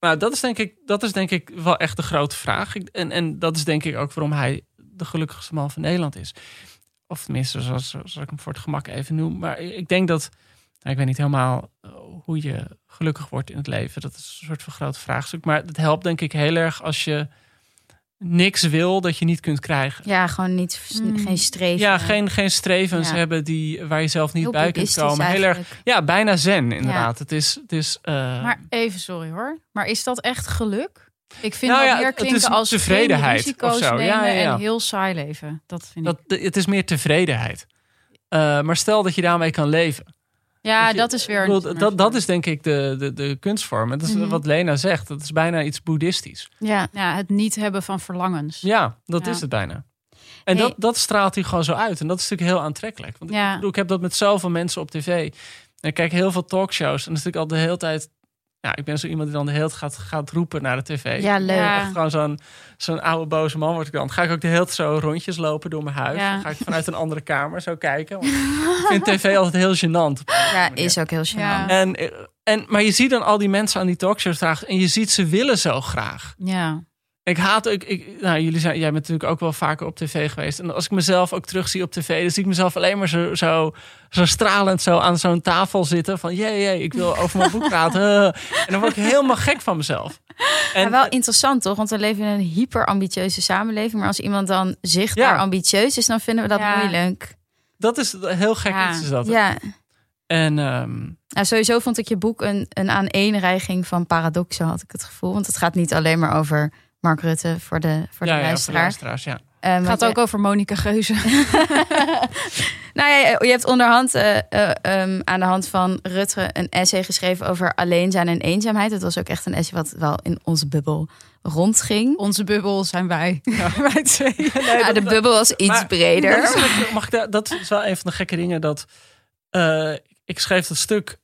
Nou, dat is denk ik, dat is denk ik wel echt de grote vraag. Ik- En, en dat is denk ik ook waarom hij de gelukkigste man van Nederland is. Of tenminste, zoals, zoals ik hem voor het gemak even noem. Maar ik denk dat, nou, ik weet niet helemaal eh, hoe je gelukkig wordt in het leven. Dat is een soort van groot vraagstuk. Maar het helpt denk ik heel erg als je niks wil dat je niet kunt krijgen. Ja, gewoon niet, Mm. geen streven. Ja, geen, geen strevens Ja. hebben die, waar je zelf niet Heel bij kunt komen. Heel erg, ja, bijna zen inderdaad. Het is, het is eh, Maar even, sorry hoor. Maar is dat echt geluk? Ik vind Nou dat ja, meer het- het klinken is als tevredenheid risico's of zo. Ja, nemen ja, ja. en heel saai leven. Dat vind ik. dat, het is meer tevredenheid. Eh, maar stel dat je daarmee kan leven. Ja, je, dat is weer. Ik bedoel, dat, dat is denk ik de, de, de kunstvorm. En dat is Mhm. wat Lena zegt. Dat is bijna iets boeddhistisch. Ja. ja, het niet hebben van verlangens. Ja, dat Ja. is het bijna. En Hey. dat, dat straalt hij gewoon zo uit. En dat is natuurlijk heel aantrekkelijk. Want ik, Ja. bedoel, ik heb dat met zoveel mensen op tv. En ik kijk heel veel talkshows. En dan is natuurlijk al de hele tijd... Ja, ik ben zo iemand die dan de hele tijd gaat, gaat roepen naar de tv. ja, leuk. Ja. Echt gewoon zo'n zo'n oude boze man word ik dan. Ga ik ook de hele tijd zo rondjes lopen door mijn huis. Ja. Dan ga ik vanuit een andere kamer zo kijken. Want ik vind tv altijd heel gênant. Ja, is ook heel gênant. Ja. En, en, maar je ziet dan al die mensen aan die talkshows graag. En je ziet ze willen zo graag. Ja. Ik haat ook. Ik, nou, jullie zijn, jij bent natuurlijk ook wel vaker op tv geweest. En als ik mezelf ook terugzie op tv, dan zie ik mezelf alleen maar zo, zo, zo stralend zo aan zo'n tafel zitten. Van jee, jee, ik wil over mijn boek praten. En dan word ik helemaal gek van mezelf. En Maar wel interessant toch? Want we leven in een hyper ambitieuze samenleving. Maar als iemand dan zichtbaar Ja. ambitieus is, dan vinden we dat Ja. moeilijk. dat is heel gek Ja. iets is dat. Ja. En ehm, Nou, sowieso vond ik je boek een, een aaneenreiging van paradoxen, had ik het gevoel. Want het gaat niet alleen maar over Mark Rutte voor de, voor de ja, ja, voor de luisteraar. luisteraars, ja. Eh, gaat ook over Monica Geuze. Nou ja, je hebt onderhand eh, eh, ehm, aan de hand van Rutte een essay geschreven over alleen zijn en eenzaamheid. Het was ook echt een essay wat wel in onze bubbel rondging. Onze bubbel zijn wij. wij twee. Ja, de bubbel was iets maar- breder. Dat is, mag ik daar, dat is wel een van de gekke dingen. Dat eh, ik schreef dat stuk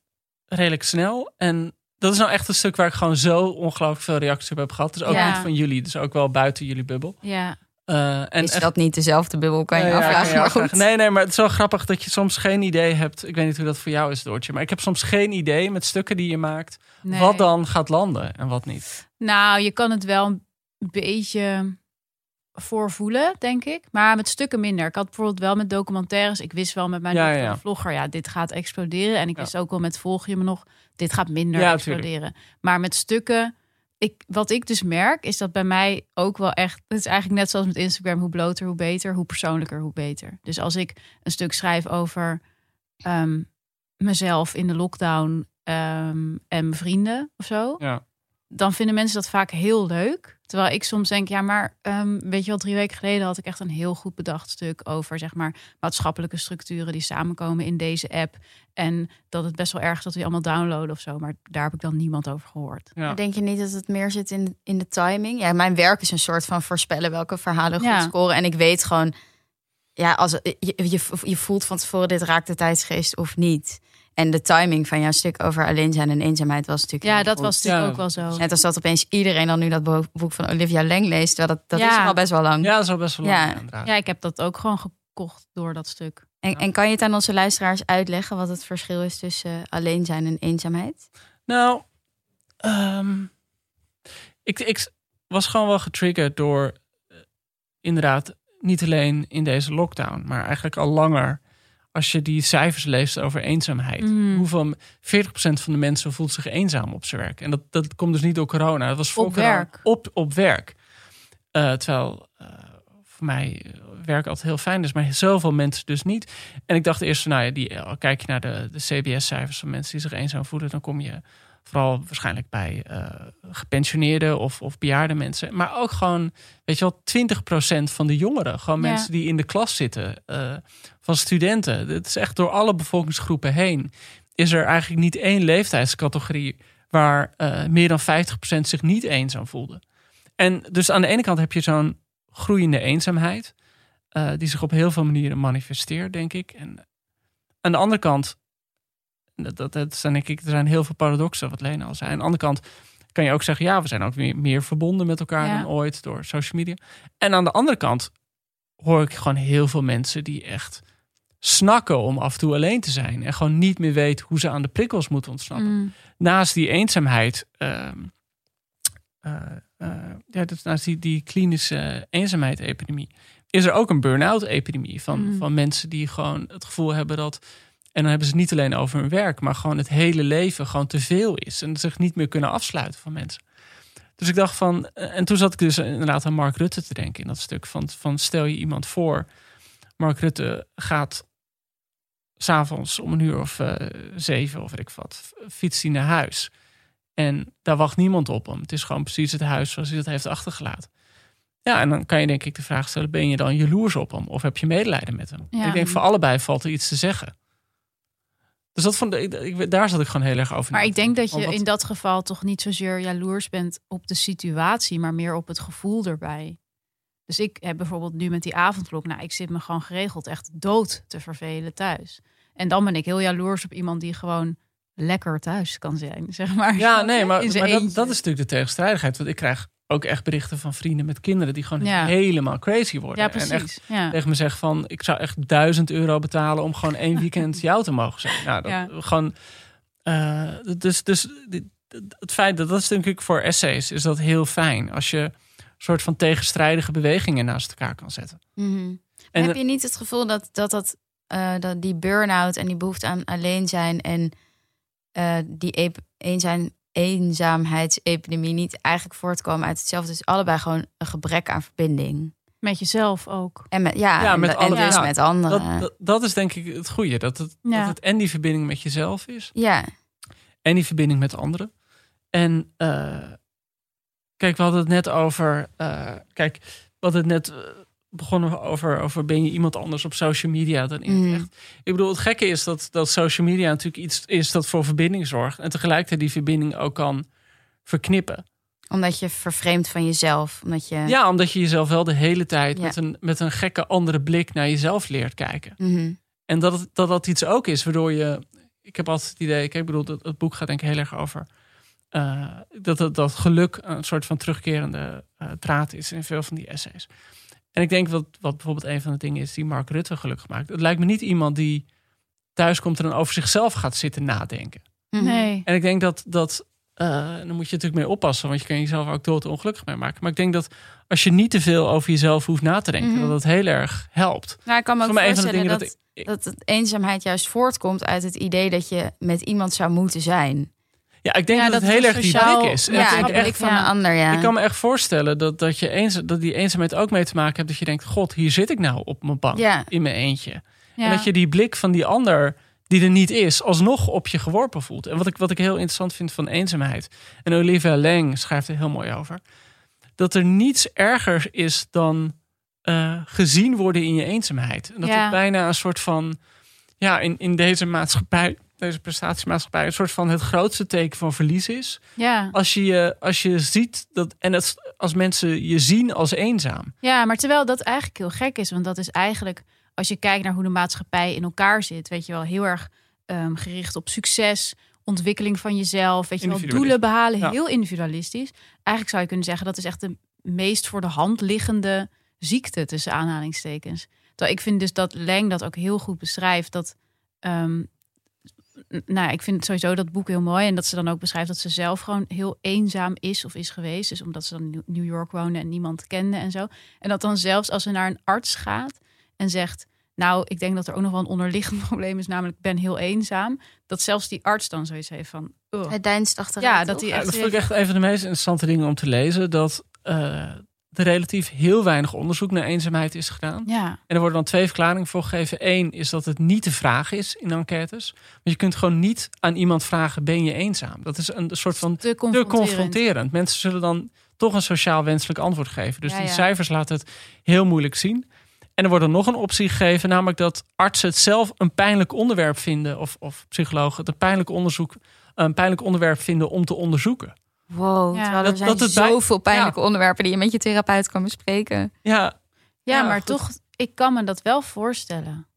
redelijk snel. En dat is nou echt een stuk waar ik gewoon zo ongelooflijk veel reacties op heb gehad. Dus ook Ja. niet van jullie. Dus ook wel buiten jullie bubbel. Ja. Eh, en is echt- dat niet dezelfde bubbel, kan je Nee, ja, afvragen. kan je maar afvragen. goed. Nee, nee, maar het is wel grappig dat je soms geen idee hebt. Ik weet niet hoe dat voor jou is, Doortje. Maar ik heb soms geen idee met stukken die je maakt. Nee. Wat dan gaat landen en wat niet. Nou, je kan het wel een beetje voorvoelen, denk ik. Maar met stukken minder. Ik had bijvoorbeeld wel met documentaires. Ik vist wel met mijn Ja, ja, vlogger, ja, dit gaat exploderen. En ik Ja. wist ook wel met volg je me nog, dit gaat minder Ja, exploderen. Maar met stukken, ik, wat ik dus merk, is dat bij mij ook wel echt. Het is eigenlijk net zoals met Instagram: hoe bloter, hoe beter, hoe persoonlijker, hoe beter. Dus als ik een stuk schrijf over ehm, mezelf in de lockdown ehm, en mijn vrienden of zo Ja. dan vinden mensen dat vaak heel leuk. Terwijl ik soms denk, ja, maar ehm, weet je wel, drie weken geleden had ik echt een heel goed bedacht stuk over, zeg maar, maatschappelijke structuren die samenkomen in deze app. En dat het best wel erg is dat we die allemaal downloaden of zo. Maar daar heb ik dan niemand over gehoord. Ja. Denk je niet dat het meer zit in, in de timing? Ja, mijn werk is een soort van voorspellen welke verhalen goed Ja. scoren. En ik weet gewoon, ja, als, je, je, je voelt van tevoren, dit raakt de tijdsgeest of niet. En de timing van jouw stuk over alleen zijn en eenzaamheid was natuurlijk Ja, heel dat goed. was natuurlijk Ja. ook wel zo. Net als dat opeens iedereen dan nu dat bo- boek van Olivia Leng leest. terwijl Dat, dat Ja. is al best wel lang. Ja, dat is al best wel Ja. lang inderdaad. Ja, ik heb dat ook gewoon gekocht door dat stuk. En, en kan je het aan onze luisteraars uitleggen wat het verschil is tussen eh, alleen zijn en eenzaamheid? Nou, ehm, ik, ik was gewoon wel getriggerd door eh, inderdaad niet alleen in deze lockdown, maar eigenlijk al langer. Als je die cijfers leest over eenzaamheid. Mhm. Hoeveel 40% van de mensen voelt zich eenzaam op zijn werk. En dat, dat komt dus niet door corona. Dat was voor Op corona. werk. Op, op werk. Eh, terwijl eh, voor mij eh, werk altijd heel fijn is, maar zoveel mensen dus niet. En ik dacht eerst nou ja, die, kijk je naar de, de CBS-cijfers van mensen die zich eenzaam voelen, dan kom je vooral waarschijnlijk bij eh, gepensioneerde of, of bejaarde mensen. Maar ook gewoon, weet je wel, 20% van de jongeren. Gewoon Ja. mensen die in de klas zitten, eh, van studenten. Het is echt door alle bevolkingsgroepen heen. Is er eigenlijk niet één leeftijdscategorie waar eh, meer dan 50% zich niet eenzaam voelde. En dus aan de ene kant heb je zo'n groeiende eenzaamheid, die zich op heel veel manieren manifesteert, denk ik. En aan de andere kant, dat, dat, dat zijn denk ik, er zijn heel veel paradoxen, wat Lena al zei. Aan de andere kant kan je ook zeggen, ja, we zijn ook meer, meer verbonden met elkaar Ja. dan ooit door social media. En aan de andere kant hoor ik gewoon heel veel mensen die echt snakken om af en toe alleen te zijn. En gewoon niet meer weten hoe ze aan de prikkels moeten ontsnappen Mm. naast die eenzaamheid, ehm, eh, eh, ja, dat, naast die, die klinische eenzaamheid-epidemie, is er ook een burn-out-epidemie van, Mhm. van mensen die gewoon het gevoel hebben dat. En dan hebben ze het niet alleen over hun werk, maar gewoon het hele leven gewoon te veel is. En zich niet meer kunnen afsluiten van mensen. Dus ik dacht van. eh, En toen zat ik dus inderdaad aan Mark Rutte te denken in dat stuk. Van, van stel je iemand voor. Mark Rutte gaat s'avonds om een uur of eh, zeven of weet ik wat, fietst hij naar huis. En daar wacht niemand op hem. Het is gewoon precies het huis zoals hij dat heeft achtergelaten. Ja, en dan kan je denk ik de vraag stellen: ben je dan jaloers op hem of heb je medelijden met hem? Ja. Ik denk voor allebei valt er iets te zeggen. Dus dat vond ik, ik- daar zat ik gewoon heel erg over. Maar ik denk dat je in dat geval toch niet zozeer jaloers bent op de situatie, maar meer op het gevoel erbij. Dus ik heb bijvoorbeeld nu met die avondklok, nou, ik zit me gewoon geregeld echt dood te vervelen thuis. En dan ben ik heel jaloers op iemand die gewoon lekker thuis kan zijn, zeg maar. Ja, nee, maar, maar dat, dat is natuurlijk de tegenstrijdigheid. Want ik krijg ook echt berichten van vrienden met kinderen die gewoon Ja. helemaal crazy worden. Ja, En echt precies. Ja. tegen me zeggen van ik zou echt duizend euro betalen om gewoon één weekend jou te mogen zijn. Nou, dat Ja. gewoon. eh, dus dus dit- het feit dat dat is natuurlijk voor essays is dat heel fijn als je een soort van tegenstrijdige bewegingen naast elkaar kan zetten. En heb je niet het gevoel dat, dat, dat, eh, dat die burn-out en die behoefte aan alleen zijn en eh, die ep- eenzijn, eenzaamheidsepidemie niet eigenlijk voortkomen uit hetzelfde? Dus allebei gewoon een gebrek aan verbinding. Met jezelf ook. En met, ja, Ja, en, met en anderen. dus Ja, met anderen. dat, dat, dat is denk ik het goede. Dat het, Ja. dat het en die verbinding met jezelf is. ja, en die verbinding met anderen. En eh, kijk, we hadden het net over. eh, kijk, we hadden het net eh, begonnen over, over ben je iemand anders op social media dan in het Mhm. echt. Ik bedoel, het gekke is dat, dat social media natuurlijk iets is dat voor verbinding zorgt. En tegelijkertijd die verbinding ook kan verknippen. omdat je vervreemd van jezelf. Omdat je, Ja, omdat je jezelf wel de hele tijd Ja. met, een, met een gekke andere blik naar jezelf leert kijken. Mhm. En dat, het, dat dat iets ook is waardoor je. Ik heb altijd het idee, ik bedoel, dat het boek gaat denk ik heel erg over. eh, dat, dat, dat geluk een soort van terugkerende eh, draad is in veel van die essays. En ik denk wat, wat bijvoorbeeld een van de dingen is die Mark Rutte gelukkig maakt. Het lijkt me niet iemand die thuis komt en dan over zichzelf gaat zitten nadenken. Mhm. Nee. En ik denk dat dat. eh, dan moet je natuurlijk mee oppassen, want je kan jezelf ook dood ongelukkig mee maken. Maar ik denk dat als je niet te veel over jezelf hoeft na te denken, Mhm. dat dat heel erg helpt. Nou, ik kan me ook voorstellen dingen dat, dat dat, het eenzaamheid juist voortkomt uit het idee dat je met iemand zou moeten zijn. Ja, ik denk Ja, dat, dat het heel erg die sociaal- blik is. Ja, ik echt blik van een ander, ja. Ik kan me echt voorstellen dat, dat, je eens, dat die eenzaamheid ook mee te maken hebt. Dat je denkt, god, hier zit ik nou op mijn bank Ja. in mijn eentje. En dat je die blik van die ander, die er niet is, alsnog op je geworpen voelt. En wat ik, wat ik heel interessant vind van eenzaamheid. En Olivia Lang schrijft er heel mooi over. Dat er niets erger is dan eh, gezien worden in je eenzaamheid. En dat het bijna een soort van, ja, in, in deze maatschappij, deze prestatiemaatschappij, een soort van het grootste teken van verlies is ja. als je, je- als je ziet dat. En het, als mensen je zien als eenzaam. ja, maar terwijl dat eigenlijk heel gek is. Want dat is eigenlijk, als je kijkt naar hoe de maatschappij in elkaar zit, weet je wel, heel erg ehm, gericht op succes, ontwikkeling van jezelf, weet je wel, doelen behalen, Ja. heel individualistisch. Eigenlijk zou je kunnen zeggen dat is echt de meest voor de hand liggende ziekte tussen aanhalingstekens. Terwijl ik vind dus dat Lang dat ook heel goed beschrijft. Dat, ehm, nou, ik vind sowieso dat boek heel mooi. En dat ze dan ook beschrijft dat ze zelf gewoon heel eenzaam is of is geweest. Dus omdat ze dan in New York woonde en niemand kende en zo. En dat dan zelfs als ze naar een arts gaat en zegt... Nou, ik denk dat er ook nog wel een onderliggend probleem is, namelijk ik ben heel eenzaam. Dat zelfs die arts dan zoiets heeft van... "Ugh." Het deinst achteruit. Ja, dat Ja, echt dat vond ik echt een van de meest interessante dingen om te lezen. Dat eh, er relatief heel weinig onderzoek naar eenzaamheid is gedaan. Ja, En er worden dan twee verklaringen voor gegeven. Eén is dat het niet de vraag is in enquêtes. Want je kunt gewoon niet aan iemand vragen: ben je eenzaam? Dat is een soort van te te confronterend. confronterend. Mensen zullen dan toch een sociaal wenselijk antwoord geven. Dus Ja, die ja. cijfers laten het heel moeilijk zien. En er wordt er nog een optie gegeven, namelijk dat artsen het zelf een pijnlijk onderwerp vinden, of, of psychologen het een pijnlijk onderzoek, een pijnlijk onderwerp vinden om te onderzoeken. Wow, Ja. terwijl er Dat- zijn dat het bij- zoveel pijnlijke onderwerpen die je met je therapeut kan bespreken. Ja, Ja, Ja, maar goed. toch, ik kan me dat wel voorstellen.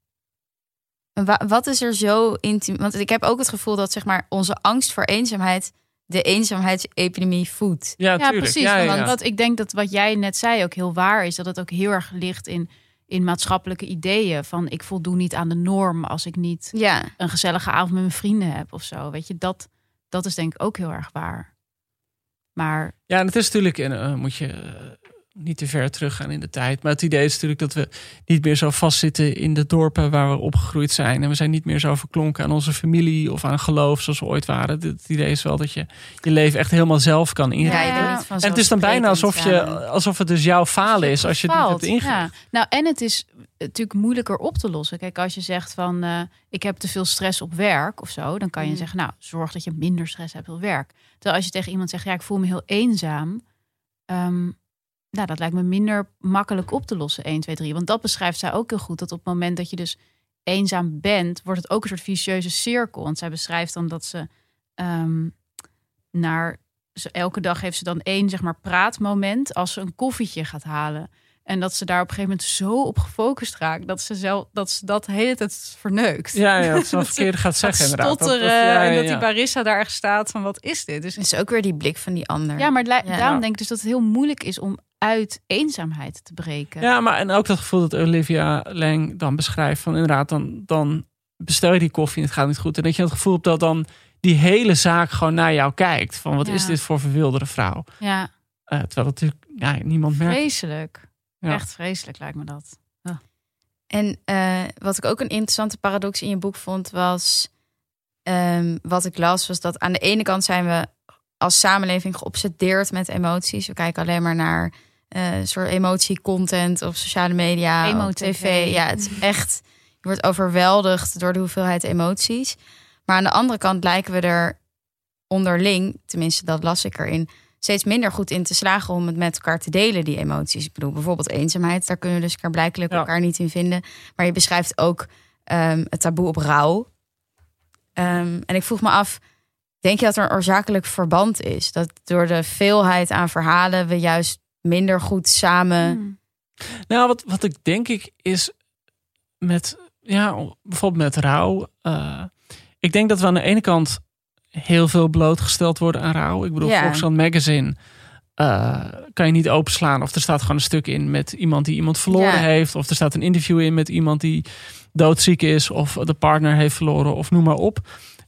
En wa- wat is er zo intiem? Want ik heb ook het gevoel dat zeg maar onze angst voor eenzaamheid de eenzaamheidsepidemie voedt. ja, Ja, tuurlijk. precies. Ja, ja, Want wat ik denk dat wat jij net zei ook heel waar is, dat het ook heel erg ligt in, in maatschappelijke ideeën. Van ik voldoen niet aan de norm als ik niet Ja, een gezellige avond met mijn vrienden heb of zo. Weet je, dat, dat is denk ik ook heel erg waar. Maar Ja, en het is natuurlijk, en eh, moet je eh, niet te ver teruggaan in de tijd. Maar het idee is natuurlijk dat we niet meer zo vastzitten in de dorpen waar we opgegroeid zijn. En we zijn niet meer zo verklonken aan onze familie of aan geloof zoals we ooit waren. Het idee is wel dat je je leven echt helemaal zelf kan inrichten. ja, je Ja. bent niet En het is dan bijna alsof, je, alsof het dus jouw falen is als je het niet hebt. Ja. Nou, en het is natuurlijk moeilijker op te lossen. Kijk, als je zegt van eh, ik heb te veel stress op werk of zo, dan kan je Mm. zeggen, nou, zorg dat je minder stress hebt op werk. Terwijl als je tegen iemand zegt, ja, ik voel me heel eenzaam, ehm, nou, dat lijkt me minder makkelijk op te lossen. 1, 2, 3. Want dat beschrijft zij ook heel goed. Dat op het moment dat je dus eenzaam bent, wordt het ook een soort vicieuze cirkel. Want zij beschrijft dan dat ze ehm, naar ze, elke dag heeft ze dan één zeg maar praatmoment als ze een koffietje gaat halen. En dat ze daar op een gegeven moment zo op gefocust raakt dat ze zelf dat ze dat de hele tijd verneukt. Ja, ja, dat ze Dat verkeerd gaat Gaat zeggen inderdaad. Dat- stotteren dat- ja, ja, en dat die barista daar echt staat van wat is dit? Dus Het is ook weer die blik van die ander. ja, maar daarom denk ik dus dat het heel moeilijk is om uit eenzaamheid te breken. Ja, maar en ook dat gevoel dat Olivia Lang dan beschrijft. Van inderdaad, dan, dan bestel je die koffie en het gaat niet goed. En dat je het gevoel hebt dat dan die hele zaak gewoon naar jou kijkt. Van wat Ja. is dit voor verwilderde vrouw? Ja, Eh, terwijl het natuurlijk ja, niemand merkt. vreselijk. Ja. Echt vreselijk lijkt me dat. En eh, wat ik ook een interessante paradox in je boek vond, was ehm, wat ik las, was dat aan de ene kant zijn we als samenleving geobsedeerd met emoties. We kijken alleen maar naar eh, een soort emotiecontent op sociale media, tv. Ja, het is echt, je wordt overweldigd door de hoeveelheid emoties. Maar aan de andere kant lijken we er onderling, tenminste dat las ik erin, steeds minder goed in te slagen om het met elkaar te delen, die emoties. Ik bedoel, bijvoorbeeld eenzaamheid, daar kunnen we dus blijkbaar Ja. elkaar niet in vinden. Maar je beschrijft ook ehm, het taboe op rouw. Ehm, en ik vroeg me af, denk je dat er een oorzakelijk verband is? Dat door de veelheid aan verhalen we juist minder goed samen... Hmm. Nou, wat, wat ik denk ik is met, ja, bijvoorbeeld met rouw. eh, ik denk dat we aan de ene kant heel veel blootgesteld worden aan rouw. Ik bedoel, Ja. Volkskrant Magazine eh, kan je niet openslaan. Of er staat gewoon een stuk in met iemand die iemand verloren Ja. heeft. Of er staat een interview in met iemand die doodziek is. Of de partner heeft verloren. Of noem maar op.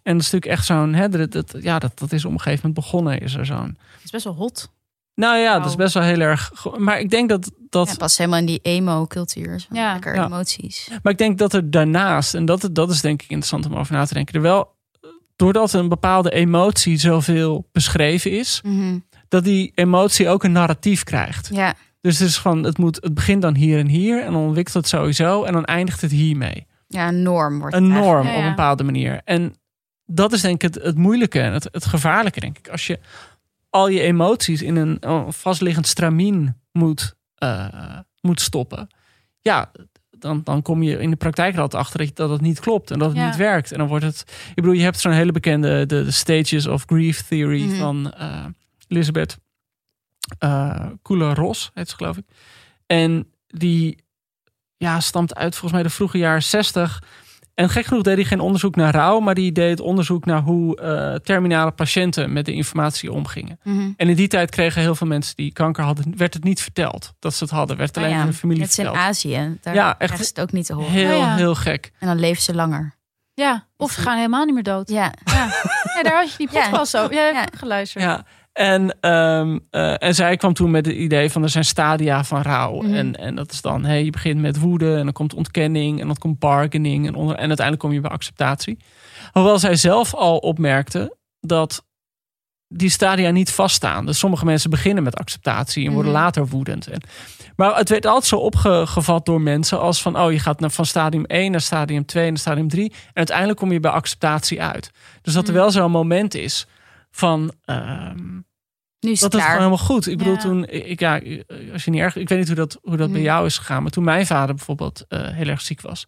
En dat is natuurlijk echt zo'n, hè, dat, dat- ja, dat, dat is op een gegeven moment begonnen. Is er zo'n. Het is best wel hot. Nou ja, dat is best wel heel erg. Maar ik denk dat dat. Ja, past helemaal in die emo-cultuur. Zo Ja. Lekker Ja. emoties. Maar ik denk dat er daarnaast, en dat, dat is denk ik interessant om over na te denken, er wel, doordat een bepaalde emotie zoveel beschreven is, Mhm. dat die emotie ook een narratief krijgt. Ja, Dus het is van, het, moet, het begint dan hier en hier, en dan ontwikkelt het sowieso, en dan eindigt het hiermee. ja, een norm wordt het Een norm Ja, op een bepaalde manier. En dat is denk ik het, het moeilijke en het, het gevaarlijke, denk ik. Als je al je emoties in een oh, vastliggend stramien moet, eh, moet stoppen. Ja, dan, dan kom je in de praktijk er altijd achter dat, dat het niet klopt en dat het Ja. niet werkt. En dan wordt het. Ik bedoel, je hebt zo'n hele bekende de, de Stages of Grief Theory Mhm. van eh, Elizabeth uh, Kubler-Ross, heet ze geloof ik. En die ja, stamt uit volgens mij de vroege jaren 60. En gek genoeg deed hij geen onderzoek naar rouw, maar die deed onderzoek naar hoe eh, terminale patiënten met de informatie omgingen. Mhm. En in die tijd kregen heel veel mensen die kanker hadden, werd het niet verteld dat ze het hadden. Werd alleen Oh ja, de familie Net als in verteld. Azië. Daar Ja, echt. ze het ook niet te horen. Heel, Oh ja. heel gek. En dan leven ze langer. Ja, of ze gaan helemaal niet meer dood. Ja. Ja, ja daar had je die Ja. podcast over. Ja, geluisterd. Ja. En, ehm, eh, en zij kwam toen met het idee van er zijn stadia van rouw. Mhm. En, en dat is dan, hey, je begint met woede en dan komt ontkenning en dan komt bargaining. En, onder, en uiteindelijk kom je bij acceptatie. Hoewel zij zelf al opmerkte dat die stadia niet vaststaan. Dus sommige mensen beginnen met acceptatie en worden Mhm. later woedend. En, maar het werd altijd zo opgevat door mensen als van... oh, je gaat naar, van stadium 1 naar stadium 2 naar stadium 3... en uiteindelijk kom je bij acceptatie uit. Dus dat er Mhm. wel zo'n moment is van... ehm, Nu is het dat is gewoon helemaal goed. Ik bedoel, Ja. toen, ik, ja, als je niet erg, ik weet niet hoe dat, hoe dat bij Mhm. jou is gegaan, maar toen mijn vader bijvoorbeeld eh, heel erg ziek was,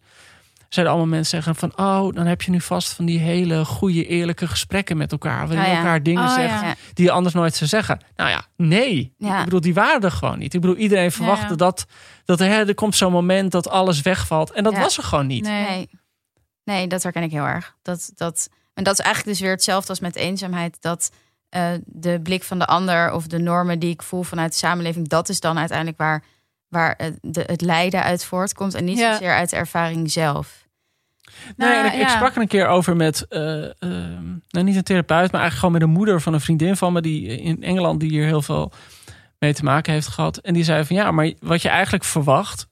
zeiden allemaal mensen zeggen van, oh, dan heb je nu vast van die hele goede, eerlijke gesprekken met elkaar, waarin je ja. elkaar dingen Oh, zegt ja. Die je anders nooit zou zeggen. Nou ja, nee. Ja. Ik bedoel, die waren er gewoon niet. Ik bedoel, iedereen verwachtte ja. dat, dat er, hè, er komt zo'n moment dat alles wegvalt. En dat Ja. was er gewoon niet. Nee. Nee. nee, dat herken ik heel erg. Dat, dat, en dat is eigenlijk dus weer hetzelfde als met eenzaamheid. Dat eh, de blik van de ander of de normen die ik voel vanuit de samenleving, dat is dan uiteindelijk waar, waar het, de, het lijden uit voortkomt. En niet Ja. zozeer uit de ervaring zelf. Nee, Nou, ik, sprak er een keer over met, eh, ehm, nou niet een therapeut, maar eigenlijk gewoon met een moeder van een vriendin van me, die in Engeland, die hier heel veel mee te maken heeft gehad. En die zei van ja, maar wat je eigenlijk verwacht,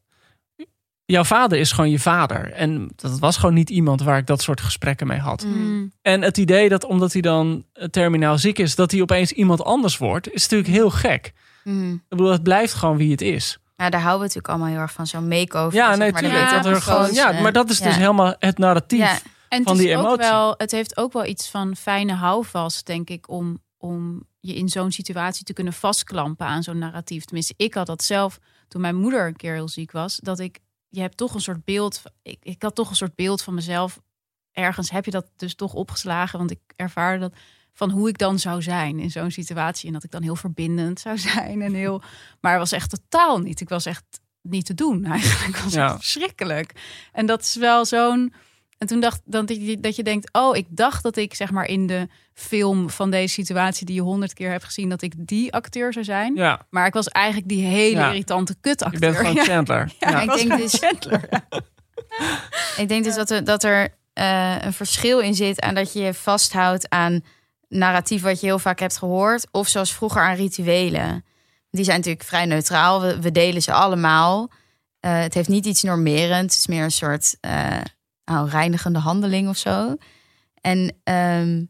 jouw vader is gewoon je vader. En dat was gewoon niet iemand waar ik dat soort gesprekken mee had. Mm. En het idee dat omdat hij dan eh, terminaal ziek is, dat hij opeens iemand anders wordt, is natuurlijk heel gek. Mhm. Ik bedoel, het blijft gewoon wie het is. Nou, daar houden we natuurlijk allemaal heel erg van. Zo'n makeover. Ja, zeg nee, maar, tuurlijk. Ja, dat er gewoon, ja, gekozen. maar dat is dus Ja. helemaal het narratief. Ja, En van het, die is ook emotie. wel, het heeft ook wel iets van fijne houvast, denk ik, om, om je in zo'n situatie te kunnen vastklampen aan zo'n narratief. Tenminste, ik had dat zelf toen mijn moeder een keer heel ziek was. Dat ik, je hebt toch een soort beeld, ik, ik had toch een soort beeld van mezelf. Ergens heb je dat dus toch opgeslagen, want ik ervaarde dat van hoe ik dan zou zijn in zo'n situatie. En dat ik dan heel verbindend zou zijn en heel. Maar het was echt totaal niet. Ik was echt niet te doen eigenlijk. Was Ja. verschrikkelijk. En dat is wel zo'n. En toen dacht dan dat je, dat je denkt, oh, ik dacht dat ik zeg maar in de film van deze situatie die je honderd keer hebt gezien, dat ik die acteur zou zijn. Ja, Maar ik was eigenlijk die hele Ja. irritante kutacteur. je bent gewoon Chandler. ja, Ja. ik denk dus dus- Chandler. Ik denk dus dat er, dat er eh, een verschil in zit aan dat je je vasthoudt aan narratief wat je heel vaak hebt gehoord. Of zoals vroeger aan rituelen. Die zijn natuurlijk vrij neutraal. We, we delen ze allemaal. Eh, het heeft niet iets normerend. Het is meer een soort eh, nou, reinigende handeling of zo. En ehm,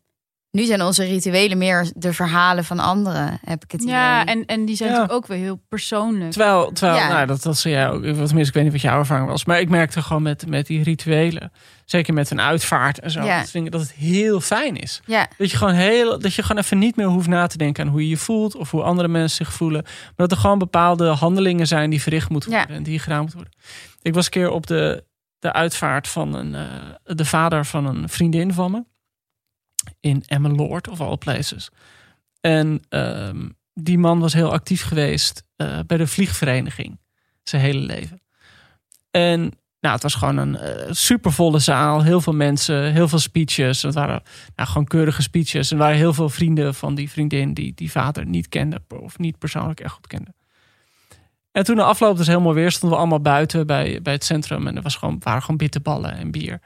nu zijn onze rituelen meer de verhalen van anderen, heb ik het idee. Ja, en, en die zijn Ja. natuurlijk ook weer heel persoonlijk. Terwijl, terwijl Ja. nou, dat, dat zei jij ook. Tenminste, ik weet niet wat jouw ervaring was. Maar ik merkte gewoon met, met die rituelen. Zeker met een uitvaart en zo. Ja. Dat, vind ik, dat het heel fijn is. Ja, Dat je, gewoon heel, dat je gewoon even niet meer hoeft na te denken aan hoe je je voelt. Of hoe andere mensen zich voelen. Maar dat er gewoon bepaalde handelingen zijn die verricht moeten Ja. worden. En die gedaan moeten worden. Ik was een keer op de, de uitvaart van een, eh, de vader van een vriendin van me. In Emmeloord of all places. En ehm, die man was heel actief geweest eh, bij de vliegvereniging. Zijn hele leven. En nou, het was gewoon een eh, supervolle zaal. Heel veel mensen, heel veel speeches. Het waren nou, gewoon keurige speeches. En er waren heel veel vrienden van die vriendin die die vader niet kende. Of niet persoonlijk echt goed kende. En toen de afloop dus helemaal weer stonden we allemaal buiten bij, bij het centrum. En er was gewoon, waren gewoon bitterballen en bier.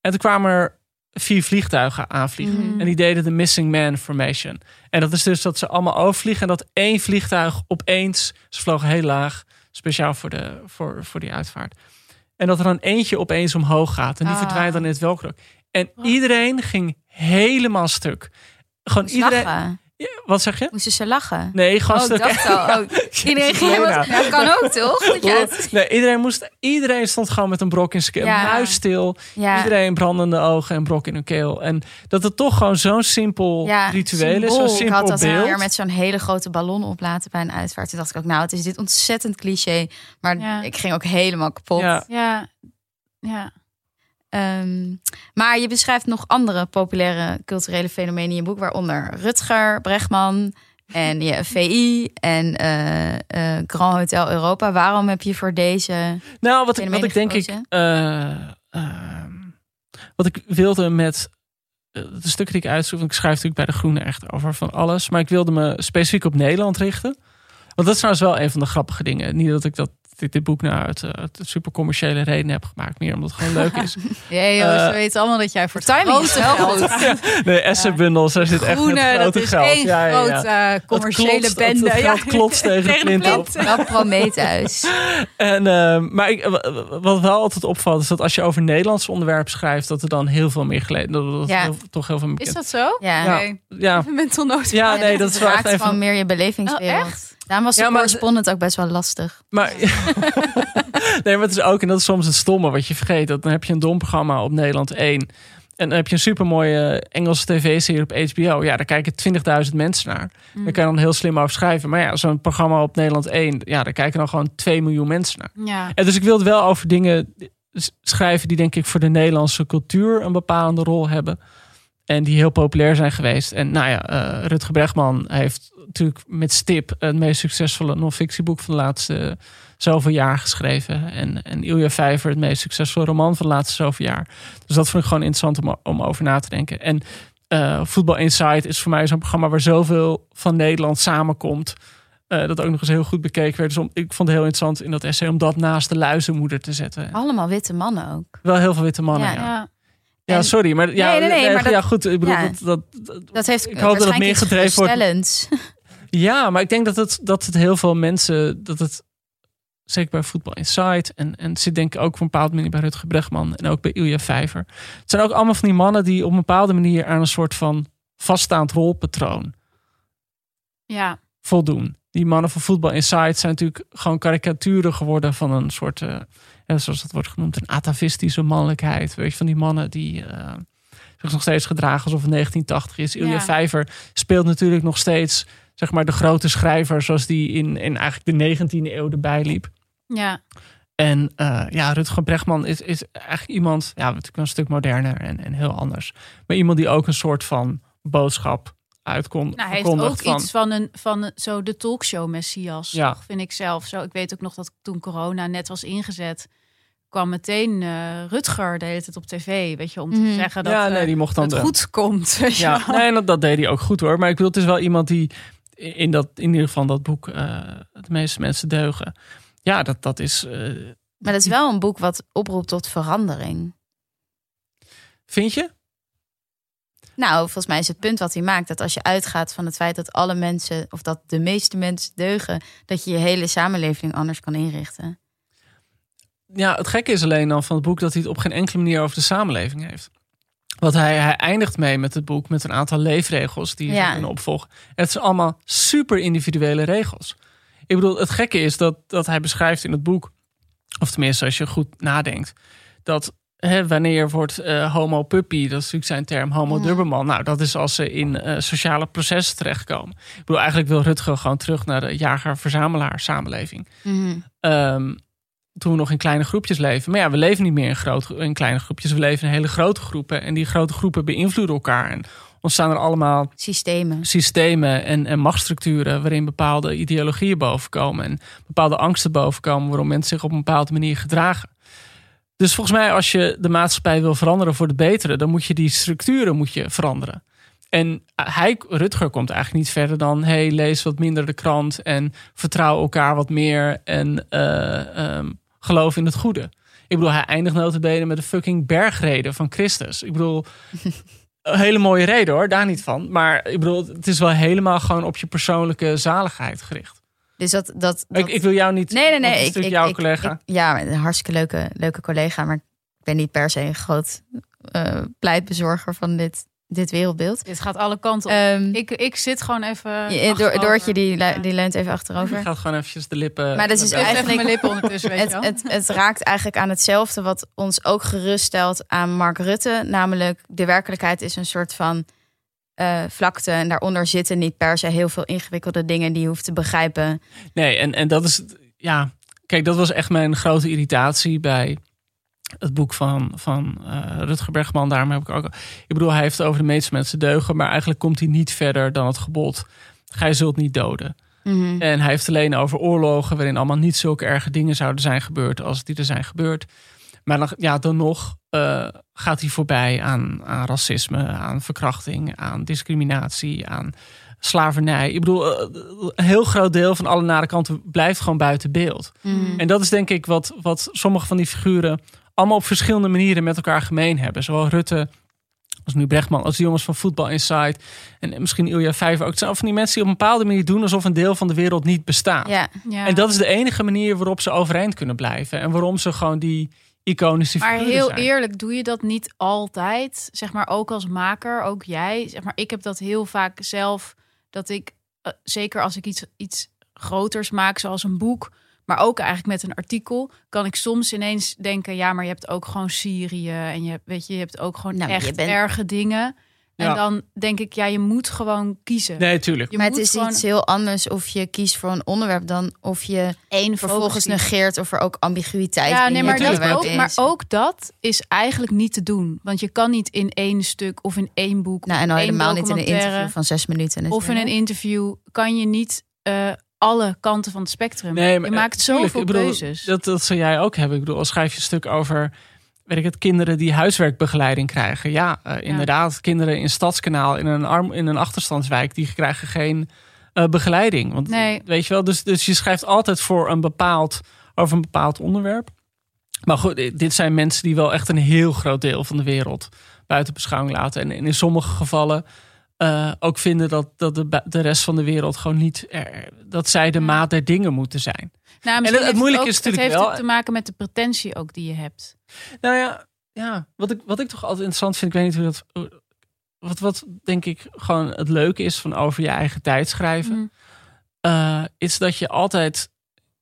En toen kwamen er vier vliegtuigen aanvliegen. Mhm. En die deden de Missing Man Formation. En dat is dus dat ze allemaal overvliegen. En dat één vliegtuig opeens, ze vlogen heel laag, speciaal voor, de, voor, voor die uitvaart. En dat er dan eentje opeens omhoog gaat. En die Ah. verdwijnt dan in het welkrok. En iedereen ging helemaal stuk. Gewoon iedereen. Ja, wat zeg je? Moesten ze lachen? Nee, gewoon Oh, ik stuk. dacht al. Oh, iedereen ging. Dat kan ook, toch? Dat het- Nee, iedereen, moest, iedereen stond gewoon met een brok in zijn keel. Ja. Muisstil. Ja, Iedereen brandende ogen en brok in hun keel. En dat het toch gewoon zo'n simpel Ja, ritueel is. Zo'n symbool. ik simpel had dat beeld. keer met zo'n hele grote ballon oplaten bij een uitvaart. Toen dacht ik ook, nou, het is dit ontzettend cliché. Maar Ja. ik ging ook helemaal kapot. Ja. Ja, Ehm, maar je beschrijft nog andere populaire culturele fenomenen in je boek, waaronder Rutger Bregman en je VI en eh, eh, Grand Hotel Europa. Waarom heb je voor deze? Nou, wat ik, wat ik denk ik. gekozen? eh, ehm, wat ik wilde met de stukken die ik uitzoek, want ik schrijf natuurlijk bij de Groene echt over van alles, maar ik wilde me specifiek op Nederland richten. Want dat is trouwens wel een van de grappige dingen. Niet dat ik dat dit, dit boek nou uit, uh, uit super commerciële reden heb gemaakt, meer omdat het gewoon leuk is. Ja, joh, Eh, ze weten allemaal dat jij voor timing is geld- goed. Nee, Essenbundels, daar zit echt Groene, met dat grote is geld. één Ja, ja, ja. grote uh, commerciële klotst- bende. het geld klotst tegen de plint op. Wel Prometheus. En, eh, maar ik, wat wel altijd opvalt, is dat als je over Nederlandse onderwerpen schrijft, dat er dan heel veel meer geleden. Dat, dat Ja. heel- toch heel veel meer Is dat zo? Ja. Ja. Nee. Ja, Mental note. ja, nee, dat is wel echt raakt even. gewoon meer je belevingswereld. Oh, echt? Daarom was de Ja, correspondent ook best wel lastig. Maar, nee, maar het is ook, en dat is soms het stomme wat je vergeet. Dat dan heb je een dom programma op Nederland 1. En dan heb je een supermooie Engelse tv-serie op HBO. Ja, daar kijken 20.000 mensen naar. Mm. Daar kan je dan heel slim over schrijven. Maar ja, zo'n programma op Nederland 1, ja, daar kijken dan gewoon 2 miljoen mensen naar. Ja. En dus ik wilde wel over dingen schrijven die denk ik voor de Nederlandse cultuur een bepalende rol hebben. En die heel populair zijn geweest. En nou ja, eh, Rutger Bregman heeft natuurlijk met stip het meest succesvolle non-fictieboek van de laatste zoveel jaar geschreven. En, en Ilja Vijver het meest succesvolle roman van de laatste zoveel jaar. Dus dat vond ik gewoon interessant om, om over na te denken. En eh Voetbal Insight is voor mij zo'n programma waar zoveel van Nederland samenkomt. eh, dat ook nog eens heel goed bekeken werd. Dus om, ik vond het heel interessant in dat essay om dat naast de luizenmoeder te zetten. Allemaal witte mannen ook. Wel heel veel witte mannen. Ja, Ja, ja. Ja. Sorry. Maar, ja, Nee, nee, nee, maar ja, dat- goed. Ik bedoel, ja. dat, dat, dat- heeft Ik hoop dat het meer gedreven wordt. Ja, maar ik denk dat het, dat het heel veel mensen, dat het zeker bij Voetbal Insight en, en zit denk ik ook op een bepaalde manier bij Rutger Bregman en ook bij Ilja Vijver. Het zijn ook allemaal van die mannen die op een bepaalde manier aan een soort van vaststaand rolpatroon Ja. voldoen. Die mannen van Voetbal Insight zijn natuurlijk gewoon karikaturen geworden van een soort, eh, zoals dat wordt genoemd, een atavistische mannelijkheid. Weet je, van die mannen die eh, zich nog steeds gedragen alsof het 1980 is. Ilja Ja. Vijver speelt natuurlijk nog steeds, zeg maar, de grote schrijver zoals die in, in eigenlijk de 19e eeuw erbij liep. Ja. En eh, ja, Rutger Bregman is, is eigenlijk iemand, ja, natuurlijk een stuk moderner en, en heel anders. Maar iemand die ook een soort van boodschap uitkomt. Nou, hij heeft ook iets van een van een- zo de talkshow messias, Ja. toch, vind ik zelf. Zo, ik weet ook nog dat toen corona net was ingezet, kwam meteen eh, Rutger de hele tijd op tv, weet je, om te Mhm. zeggen dat ja, nee, eh, die mocht dan het de- goed komt. weet Ja, nee, dat, dat deed hij ook goed hoor. Maar ik bedoel, het is wel iemand die in, dat, in ieder geval dat boek eh, de meeste mensen deugen. Ja, dat, dat is. eh, Maar dat is wel een boek wat oproept tot verandering. vind je? Nou, volgens mij is het punt wat hij maakt dat als je uitgaat van het feit dat alle mensen, of dat de meeste mensen deugen, dat je je hele samenleving anders kan inrichten. Ja, het gekke is alleen dan van het boek dat hij het op geen enkele manier over de samenleving heeft. Want hij, hij eindigt mee met het boek met een aantal leefregels die je Ja. kunnen opvolgen. En het zijn allemaal super individuele regels. Ik bedoel, het gekke is dat, dat hij beschrijft in het boek, of tenminste als je goed nadenkt, dat hè, wanneer wordt eh, homo puppy, dat is natuurlijk zijn term, homo dubberman. Nou, dat is als ze in eh, sociale processen terechtkomen. Ik bedoel, eigenlijk wil Rutger gewoon terug naar de jager-verzamelaar samenleving. Ehm, toen we nog in kleine groepjes leven. Maar ja, we leven niet meer in, groot, in kleine groepjes. We leven in hele grote groepen. En die grote groepen beïnvloeden elkaar. En ontstaan er allemaal Systemen. systemen en, en machtsstructuren... waarin bepaalde ideologieën bovenkomen. En bepaalde angsten bovenkomen... waarom mensen zich op een bepaalde manier gedragen. Dus volgens mij, als je de maatschappij wil veranderen voor het betere... dan moet je die structuren moet je veranderen. En hij, Rutger komt eigenlijk niet verder dan... hey, lees wat minder de krant en vertrouw elkaar wat meer... en eh, ehm, geloof in het goede. Ik bedoel, hij eindigt notabene met de fucking bergreden van Christus. Ik bedoel, een hele mooie reden hoor, daar niet van. Maar ik bedoel, het is wel helemaal gewoon op je persoonlijke zaligheid gericht. Dus dat, dat, dat... Ik, ik wil jou niet... nee, nee, nee. Ik, jouw ik- collega. ja, een hartstikke leuke, leuke collega. Maar ik ben niet per se een groot eh, pleitbezorger van dit, dit wereldbeeld. Dit gaat alle kanten op. Ehm ik, ik zit gewoon even. je- Door. Doortje die, Ja. die leunt even Je achterover. gaat gewoon eventjes de lippen... Maar dat is Dus eigenlijk- mijn lippen ondertussen, weet je Het, wel. het, het raakt eigenlijk aan hetzelfde wat ons ook geruststelt aan Mark Rutte. Namelijk, de werkelijkheid is een soort van eh, vlakte. En daaronder zitten niet per se heel veel ingewikkelde dingen die je hoeft te begrijpen. Nee, en, en dat is... Ja, kijk, dat was echt mijn grote irritatie bij het boek van, van eh, Rutger Bergman. Daarom heb ik ook... Ik bedoel, hij heeft het over de meeste mensen deugen... maar eigenlijk komt hij niet verder dan het gebod. Gij zult niet doden. Mhm. En hij heeft alleen over oorlogen waarin allemaal niet zulke erge dingen zouden zijn gebeurd als die er zijn gebeurd. Maar dan, ja, dan nog eh, gaat hij voorbij aan, aan racisme, aan verkrachting, aan discriminatie, aan slavernij. Ik bedoel, eh, een heel groot deel van alle nare kanten blijft gewoon buiten beeld. Mm. En dat is denk ik wat, wat sommige van die figuren allemaal op verschillende manieren met elkaar gemeen hebben. Zowel Rutte als nu Brechtman, als die jongens van Voetbal Insight en misschien Ilja Vijver ook. Het zijn van die mensen die op een bepaalde manier doen alsof een deel van de wereld niet bestaat. Ja, Ja. En dat is de enige manier waarop ze overeind kunnen blijven. En waarom ze gewoon die iconische Maar figuren heel zijn. eerlijk, doe je dat niet altijd? Zeg maar ook als maker, ook jij. Zeg maar, ik heb dat heel vaak zelf. Dat ik, eh, zeker als ik iets, iets groters maak, zoals een boek. Maar ook eigenlijk met een artikel, kan ik soms ineens denken: ja, maar je hebt ook gewoon Syrië. En je, hebt- weet je, je hebt ook gewoon Nou, je echt bent- erge dingen. En Ja. dan denk ik, ja, je moet gewoon kiezen. Nee, tuurlijk. Je maar het is gewoon iets heel anders of je kiest voor een onderwerp dan of je één vervolgens negeert of er ook ambiguïteit Ja, in nee, maar, dat ook, maar is. ook dat is eigenlijk niet te doen. Want je kan niet in één stuk of in één boek. Nou, en al één helemaal niet in een interview van zes minuten. Of in een interview kan je niet eh, alle kanten van het spectrum. Nee, maar, je maakt eh, tuurlijk, zoveel bedoel, keuzes. Dat, dat zou jij ook hebben. Ik bedoel, als schrijf je een stuk over weet ik het, kinderen die huiswerkbegeleiding krijgen. Ja, eh, inderdaad, kinderen in Stadskanaal in een, arm, in een achterstandswijk, die krijgen geen eh, begeleiding. Want Nee. weet je wel, dus, dus je schrijft altijd voor een bepaald, over een bepaald onderwerp. Maar goed, dit dit zijn mensen die wel echt een heel groot deel van de wereld buiten beschouwing laten. En, in sommige gevallen eh, ook vinden dat, dat de, de rest van de wereld gewoon niet, er, dat zij de maat der dingen moeten zijn. Nou, misschien het- het heeft moeilijke ook- is natuurlijk Het heeft wel- ook te maken met de pretentie ook die je hebt. Nou ja, ja wat, ik, wat ik toch altijd interessant vind, ik weet niet hoe dat. Wat, wat denk ik gewoon het leuke is van over je eigen tijd schrijven, Mm. eh, is dat je altijd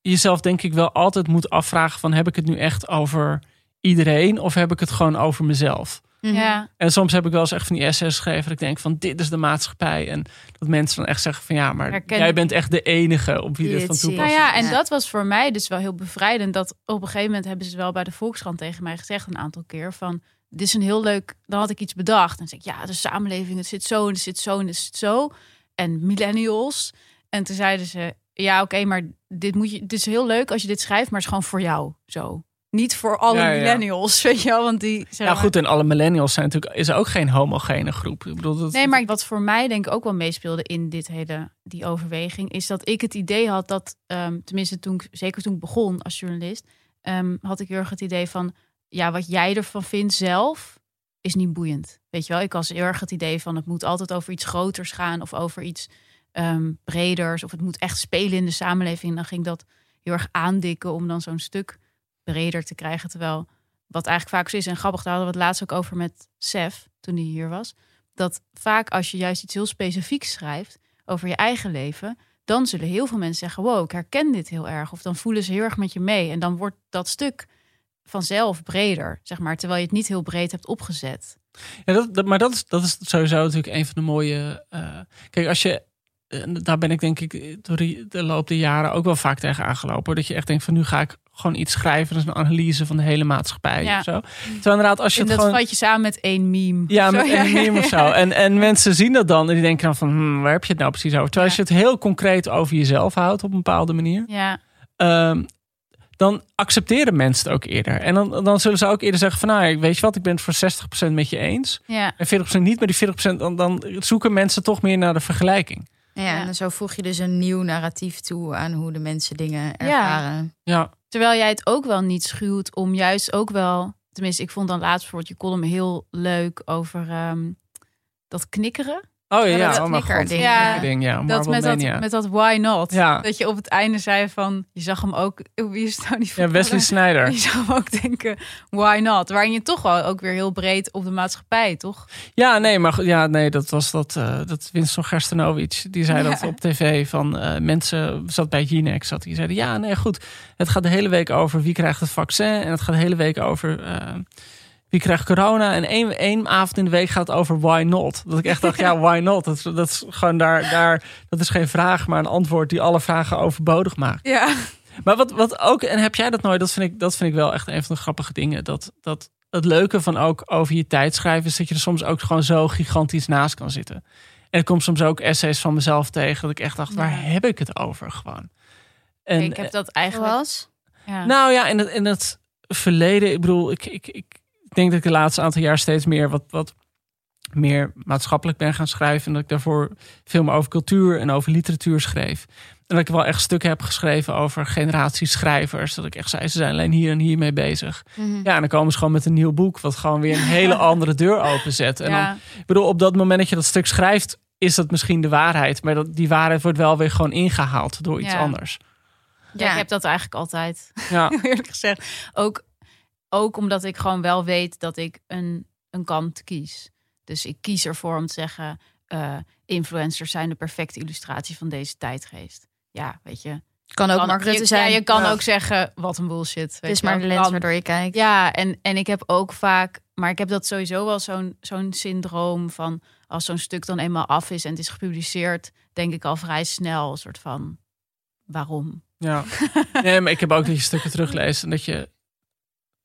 jezelf, denk ik, wel altijd moet afvragen: van heb ik het nu echt over iedereen of heb ik het gewoon over mezelf? Mhm. Ja, En soms heb ik wel eens echt van die essays geschreven dat ik denk van dit is de maatschappij. En dat mensen dan echt zeggen van ja, maar Herken jij bent echt de enige op wie dit van toepassing nou ja, en Ja. dat was voor mij dus wel heel bevrijdend. Dat op een gegeven moment hebben ze wel bij de Volkskrant tegen mij gezegd een aantal keer van dit is een heel leuk. Dan had ik iets bedacht en zei ik ja, de samenleving het zit zo en het zit zo en het zit zo en millennials. En toen zeiden ze ja, oké, maar dit moet je. Dit is heel leuk als je dit schrijft, maar het is gewoon voor jou zo. Niet voor alle Ja, ja. millennials, weet je wel, want die. zeg Ja, maar- goed, en alle millennials zijn natuurlijk is ook geen homogene groep. Ik bedoel, dat, Nee, maar wat voor mij denk ik ook wel meespeelde in dit hele, die overweging, is dat ik het idee had dat, ehm, tenminste toen ik, zeker toen ik begon als journalist, ehm, had ik heel erg het idee van, ja, wat jij ervan vindt zelf, is niet boeiend. Weet je wel, ik had heel erg het idee van, het moet altijd over iets groters gaan of over iets ehm, breders, of het moet echt spelen in de samenleving. En dan ging dat heel erg aandikken om dan zo'n stuk breder te krijgen. Terwijl, wat eigenlijk vaak zo is, en grappig, daar hadden we het laatst ook over met Sef, toen hij hier was dat vaak als je juist iets heel specifieks schrijft over je eigen leven, dan zullen heel veel mensen zeggen: Wow, ik herken dit heel erg. Of dan voelen ze heel erg met je mee. En dan wordt dat stuk vanzelf breder, zeg maar, terwijl je het niet heel breed hebt opgezet. Ja, dat, dat- maar dat is, dat is sowieso natuurlijk een van de mooie. eh, kijk, als je. En daar ben ik denk ik door de loop der jaren ook wel vaak tegen aangelopen. Dat je echt denkt van nu ga ik gewoon iets schrijven. Dat is een analyse van de hele maatschappij Ja. of zo. Terwijl inderdaad als je En het dat gewoon... vat je samen met één meme. Ja, Zo, met een meme of zo. En, en mensen zien dat dan en die denken dan van... Hmm, waar heb je het nou precies over? Terwijl Ja. als je het heel concreet over jezelf houdt op een bepaalde manier... Ja, ehm, dan accepteren mensen het ook eerder. En dan, dan zullen ze ook eerder zeggen van... nou, weet je wat, ik ben het voor 60% met je eens. ja. En 40% niet, maar die 40% dan, dan zoeken mensen toch meer naar de vergelijking. Ja, Ja. en zo voeg je dus een nieuw narratief toe aan hoe de mensen dingen ervaren. Ja, Terwijl jij het ook wel niet schuwt om juist ook wel. Tenminste, ik vond dan laatst bijvoorbeeld je column heel leuk over ehm, dat knikkeren. Oh ja, Ja, dat oh mijn knikker god. ding, Ja, ding, ja. Dat met, dat Mania. met dat why not. Ja. Dat je op het einde zei van, je zag hem ook, wie is nou die Ja, Wesley? Snyder. Je zag hem ook denken, why not? Waarin je toch wel ook weer heel breed op de maatschappij, toch? Ja, nee, maar ja, nee, dat was dat, eh dat Winston Gerstenovic. Die zei dat op tv van eh, mensen, zat bij Ginex, zat die zeiden, ja, nee, goed. Het gaat de hele week over wie krijgt het vaccin. En het gaat de hele week over eh, wie krijgt corona. En één, één avond in de week gaat het over why not. Dat ik echt dacht, ja, why not? Dat, is- dat is gewoon daar, daar, dat is geen vraag, maar een antwoord die alle vragen overbodig maakt. Ja. Maar wat, wat ook, en heb jij dat nooit? Dat vind ik, dat vind ik wel echt een van de grappige dingen. Dat, dat het leuke van ook over je tijd schrijven is dat je er soms ook gewoon zo gigantisch naast kan zitten. En ik kom soms ook essays van mezelf tegen dat ik echt dacht, waar Ja. heb ik het over gewoon? En, ik heb dat eigenlijk... Zoals? Ja. nou ja, en het, en het verleden, ik bedoel, ik, ik, ik denk dat ik de laatste aantal jaar steeds meer wat, wat meer maatschappelijk ben gaan schrijven. En dat ik daarvoor veel meer over cultuur en over literatuur schreef. En dat ik wel echt stukken heb geschreven over generaties schrijvers. Dat ik echt zei, ze zijn alleen hier en hier mee bezig. Mhm. Ja, en dan komen ze gewoon met een nieuw boek, wat gewoon weer een hele andere deur openzet. En Ja. dan, ik bedoel, op dat moment dat je dat stuk schrijft, is dat misschien de waarheid. Maar dat, die waarheid wordt wel weer gewoon ingehaald door iets Ja. anders. Ja, ik heb dat eigenlijk altijd. Ja, eerlijk gezegd. Ook, ook omdat ik gewoon wel weet dat ik een, een kant kies. Dus ik kies ervoor om te zeggen... eh, influencers zijn de perfecte illustratie van deze tijdgeest. Ja, weet je. kan ook Kan- Mark Rutte je, zijn. Ja, je kan Ja. ook zeggen, wat een bullshit. het weet is maar de lens waardoor je kijkt. Ja, en, en ik heb ook vaak... Maar ik heb dat sowieso wel zo'n zo'n syndroom van... als zo'n stuk dan eenmaal af is en het is gepubliceerd... denk ik al vrij snel een soort van... waarom? ja. Nee, maar ik heb ook dat je stukken terugleest en dat je,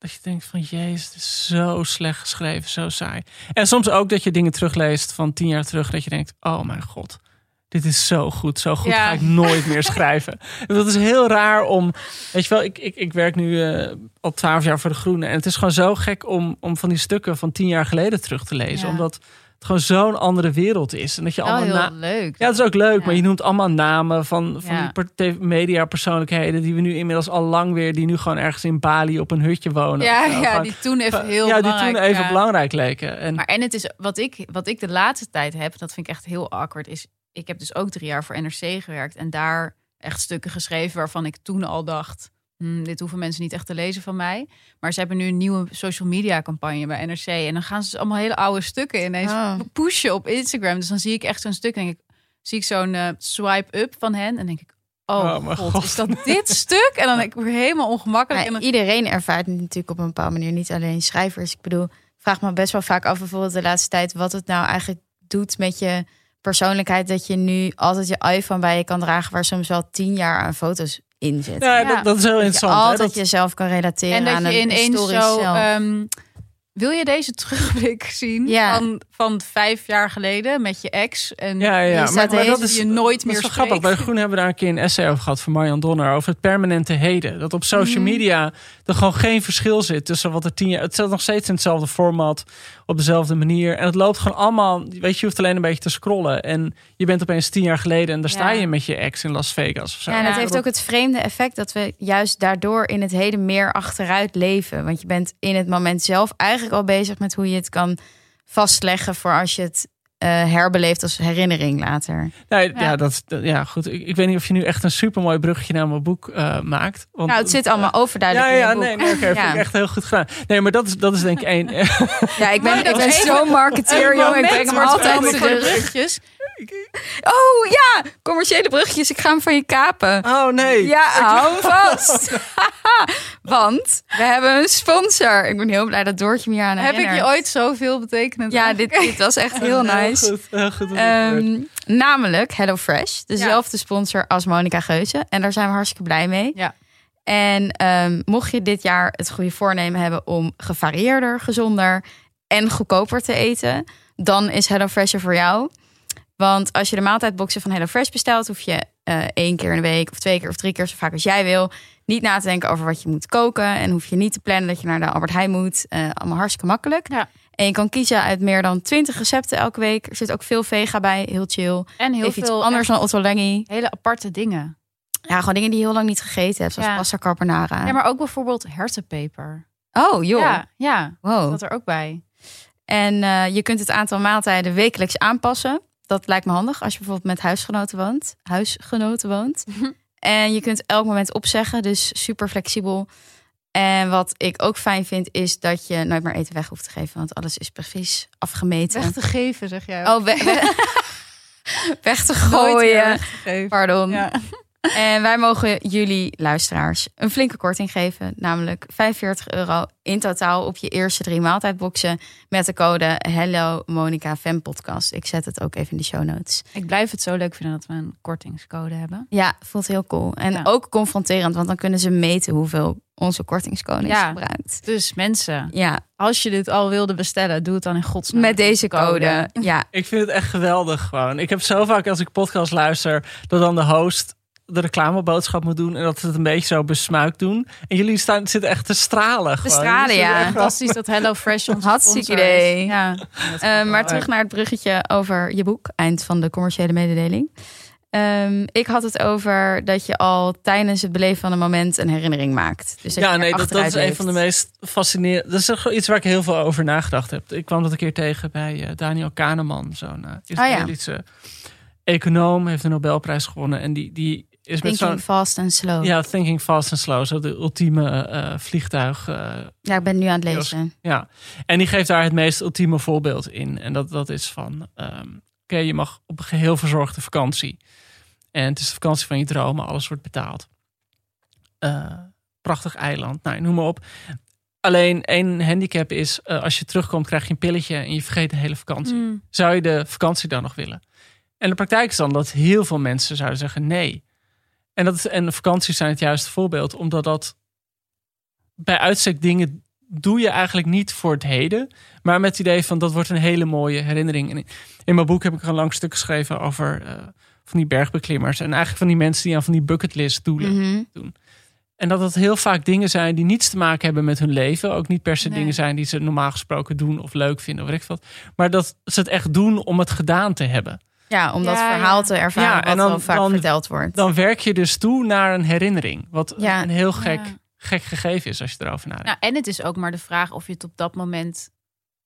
dat je denkt van, jezus, het is zo slecht geschreven, zo saai. En soms ook dat je dingen terugleest van tien jaar terug, dat je denkt, oh mijn god. Dit is zo goed, zo goed Ja. ga ik nooit meer schrijven. En dat is heel raar om, weet je wel, ik, ik, ik werk nu eh, al twaalf jaar voor de Groene. En het is gewoon zo gek om, om van die stukken van tien jaar geleden terug te lezen. Ja. Omdat het gewoon zo'n andere wereld is. En dat je allemaal heel leuk. ja, het is ook leuk, Ja. maar je noemt allemaal namen van, van Ja. die mediapersoonlijkheden die we nu inmiddels al lang weer, die nu gewoon ergens in Bali op een hutje wonen. ja, ja, die toen even heel ja, die belangrijk, toen even ja. belangrijk leken. En, Maar en het is wat ik, wat ik de laatste tijd heb, dat vind ik echt heel awkward, is ik heb dus ook drie jaar voor NRC gewerkt en daar echt stukken geschreven waarvan ik toen al dacht, hmm, dit hoeven mensen niet echt te lezen van mij. Maar ze hebben nu een nieuwe social media campagne bij NRC en dan gaan ze dus allemaal hele oude stukken ineens Oh. pushen op Instagram. Dus dan zie ik echt zo'n stuk, denk ik, zie ik zo'n eh, swipe up van hen en denk ik, oh, Oh, mijn god, God. is dat dit stuk? En dan ik weer helemaal ongemakkelijk. Maar en iedereen ervaart het natuurlijk op een bepaalde manier. Niet alleen schrijvers. Ik bedoel, ik vraag me best wel vaak af, bijvoorbeeld de laatste tijd, wat het nou eigenlijk doet met je persoonlijkheid. Dat je nu altijd je iPhone bij je kan dragen, waar soms wel tien jaar aan foto's in zitten. ja, Ja. Dat, dat is heel dat je interessant. hè, altijd dat- jezelf kan relateren En dat aan je een ineens historisch zo. zelf. ehm, wil je deze terugblik zien Ja. van, van vijf jaar geleden met je ex? En ja, ja, je Maar, dat deze is je nooit dat meer is wel grappig. Bij Groen hebben we daar een keer een essay over gehad van Marjan Donner over het permanente heden. Dat op social Mhm. media er gewoon geen verschil zit tussen wat er tien jaar. Het zit nog steeds in hetzelfde format, op dezelfde manier. En het loopt gewoon allemaal. Weet je, je hoeft alleen een beetje te scrollen. En je bent opeens tien jaar geleden en daar sta Ja. je met je ex in Las Vegas. Of zo. Ja, en dat Ja, heeft ook het vreemde effect dat we juist daardoor in het heden meer achteruit leven. Want je bent in het moment zelf eigenlijk al bezig met hoe je het kan vastleggen voor als je het eh, herbeleeft als herinnering later. Nee, ja. Ja. dat, ja, goed. Ik, ik weet niet of je nu echt een supermooi bruggetje naar mijn boek eh, maakt. Want, Nou, het zit allemaal overduidelijk Ja, ja, in je boek. nee, nee oké, vind Ja. ik echt heel goed gedaan. Nee, maar dat is, dat is denk ik één. Ja, ik ben, ik ben zo'n marketeer, jongen. Ik breng hem altijd de terug. Oh ja, commerciële bruggetjes. Ik ga hem van je kapen. Oh nee. Ja, hou hem vast. Want we hebben een sponsor. Ik ben heel blij dat Doortje me hier aan Heb ik je ooit zoveel betekenend? Ja, dit, dit was echt heel nice. Heel goed, heel goed. Ehm, namelijk HelloFresh, dezelfde sponsor als Monica Geuze. En daar zijn we hartstikke blij mee. Ja. En ehm, mocht je dit jaar het goede voornemen hebben om gevarieerder, gezonder en goedkoper te eten, dan is HelloFresh er voor jou. Want als je de maaltijdboxen van HelloFresh bestelt, hoef je eh, één keer in de week of twee keer of drie keer zo vaak als jij wil, niet na te denken over wat je moet koken. En hoef je niet te plannen dat je naar de Albert Heijn moet. Eh, allemaal hartstikke makkelijk. Ja. En je kan kiezen uit meer dan 20 recepten elke week. Er zit ook veel vega bij, heel chill. En heel Even iets veel anders dan Otto Lengi. hele aparte dingen. Ja, gewoon dingen die je heel lang niet gegeten hebt, zoals Ja. pasta carbonara. Ja, maar ook bijvoorbeeld hertenpeper. Oh, joh. Ja, ja, Wow. dat er ook bij. En eh, je kunt het aantal maaltijden wekelijks aanpassen. Dat lijkt me handig als je bijvoorbeeld met huisgenoten woont. Huisgenoten woont. Mhm. En je kunt elk moment opzeggen, dus super flexibel. En wat ik ook fijn vind, is dat je nooit meer eten weg hoeft te geven. Want alles is precies afgemeten. Weg te geven, zeg jij. Oh, we- we- weg te gooien. weg te geven. Pardon. Ja. En wij mogen jullie luisteraars een flinke korting geven. Namelijk 45 euro in totaal op je eerste drie maaltijdboxen. Met de code Hello Monica Fem Podcast. Ik zet het ook even in de show notes. Ik blijf het zo leuk vinden dat we een kortingscode hebben. Ja, voelt heel cool. En Ja. ook confronterend, want dan kunnen ze meten hoeveel onze kortingscode is Ja. gebruikt. Dus mensen, Ja, als je dit al wilde bestellen, doe het dan in godsnaam. met deze code. Ja, Ik vind het echt geweldig gewoon. Ik heb zo vaak als ik podcast luister, dat dan de host de reclameboodschap moet doen en dat ze het een beetje zo besmuikt doen. En jullie staan, zitten echt te stralen. Te stralen, ja. Fantastisch dat Hello Fresh ons Hartstikke idee. Ja, Eh, maar terug naar het bruggetje over je boek, eind van de commerciële mededeling. Ehm, ik had het over dat je al tijdens het beleven van een moment een herinnering maakt. Dus dat Ja, nee, dat, dat is een van de meest fascinerende. Dat is iets waar ik heel veel over nagedacht heb. Ik kwam dat een keer tegen bij eh, Daniel Kahneman, zo'n uh, Israëlische econoom, heeft de Nobelprijs gewonnen. En die, die is met. Thinking fast and slow. Ja. Ja, Thinking Fast and Slow, zo de ultieme eh, vliegtuig. eh, ik ben nu aan het lezen. ja, en die geeft daar het meest ultieme voorbeeld in. En dat, dat is van: ehm, oké, je mag op een geheel verzorgde vakantie. En het is de vakantie van je dromen, alles wordt betaald. Eh, prachtig eiland, nou, noem maar op. Alleen één handicap is: eh, als je terugkomt, krijg je een pilletje en je vergeet de hele vakantie. Mm. Zou je de vakantie dan nog willen? En de praktijk is dan dat heel veel mensen zouden zeggen nee. En, dat is, en vakanties zijn het juiste voorbeeld, omdat dat bij uitstek dingen doe je eigenlijk niet voor het heden, maar met het idee van dat wordt een hele mooie herinnering. En in mijn boek heb ik een lang stuk geschreven over eh, van die bergbeklimmers en eigenlijk van die mensen die aan van die bucketlist doelen. Mhm. En dat dat heel vaak dingen zijn die niets te maken hebben met hun leven. Ook niet per se Nee. dingen zijn die ze normaal gesproken doen of leuk vinden of weet ik wat. Maar dat ze het echt doen om het gedaan te hebben. Ja, om dat Ja, verhaal ja. te ervaren Ja, wat en dan- vaak dan- verteld wordt. Dan werk je dus toe naar een herinnering. Wat Ja. een heel gek, Ja. gek gegeven is als je erover nadenkt. Nou, en het is ook maar de vraag of je het op dat moment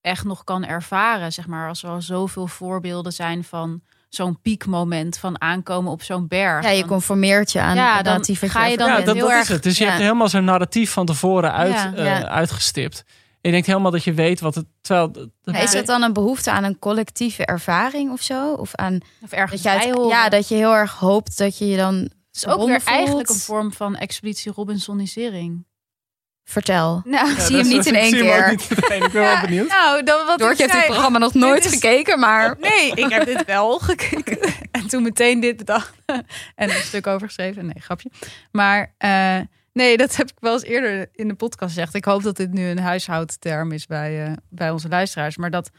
echt nog kan ervaren. Zeg maar, als er al zoveel voorbeelden zijn van zo'n piekmoment van aankomen op zo'n berg. ja, je Dan- conformeert je aan Ja, dan ga je dan ja, dat, heel dat erg- is het. Dus je hebt helemaal zo'n narratief van tevoren uit, Ja. eh, Ja. uitgestipt. Je denkt helemaal dat je weet wat het... Terwijl, Ja, is het dan een behoefte aan een collectieve ervaring of zo? Of aan Of ergens dat je uit- ja, dat je heel erg hoopt dat je je dan Het is ook weer eigenlijk een vorm van expeditie Robinsonisering. Vertel. Nou, zie hem niet in één keer. niet. Ik ben wel benieuwd. nou dan wat Doortje heeft dit programma nog nooit is- gekeken, maar... Nee, ik heb dit wel gekeken. En toen meteen dit bedacht. En een stuk over geschreven. Nee, grapje. Maar eh, nee, dat heb ik wel eens eerder in de podcast gezegd. Ik hoop dat dit nu een huishoudterm is bij, eh, bij onze luisteraars. Maar dat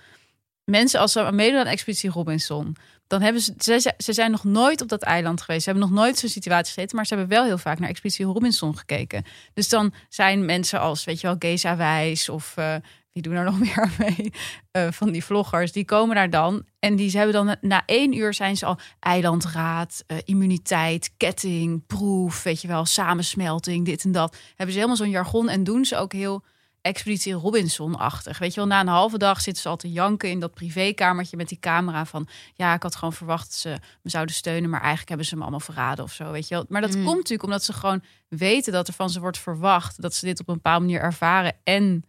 mensen als ze meedoen aan Expeditie Robinson... dan hebben ze, ze... Ze zijn nog nooit op dat eiland geweest. Ze hebben nog nooit zo'n situatie gezeten. Maar ze hebben wel heel vaak naar Expeditie Robinson gekeken. Dus dan zijn mensen als, weet je wel, Geza Wijs of... eh, wie doen er nog meer mee? eh, van die vloggers, die komen daar dan. En die ze hebben dan na- één uur zijn ze al eilandraad, eh, immuniteit, ketting, proef, weet je wel, samensmelting, dit en dat. Hebben ze helemaal zo'n jargon en doen ze ook heel Expeditie Robinson-achtig. Weet je wel, na een halve dag zitten ze al te janken in dat privékamertje met die camera van... ja, ik had gewoon verwacht dat ze me zouden steunen... maar eigenlijk hebben ze me allemaal verraden of zo, weet je wel. Maar dat Mm. komt natuurlijk omdat ze gewoon weten dat er van ze wordt verwacht... dat ze dit op een bepaalde manier ervaren en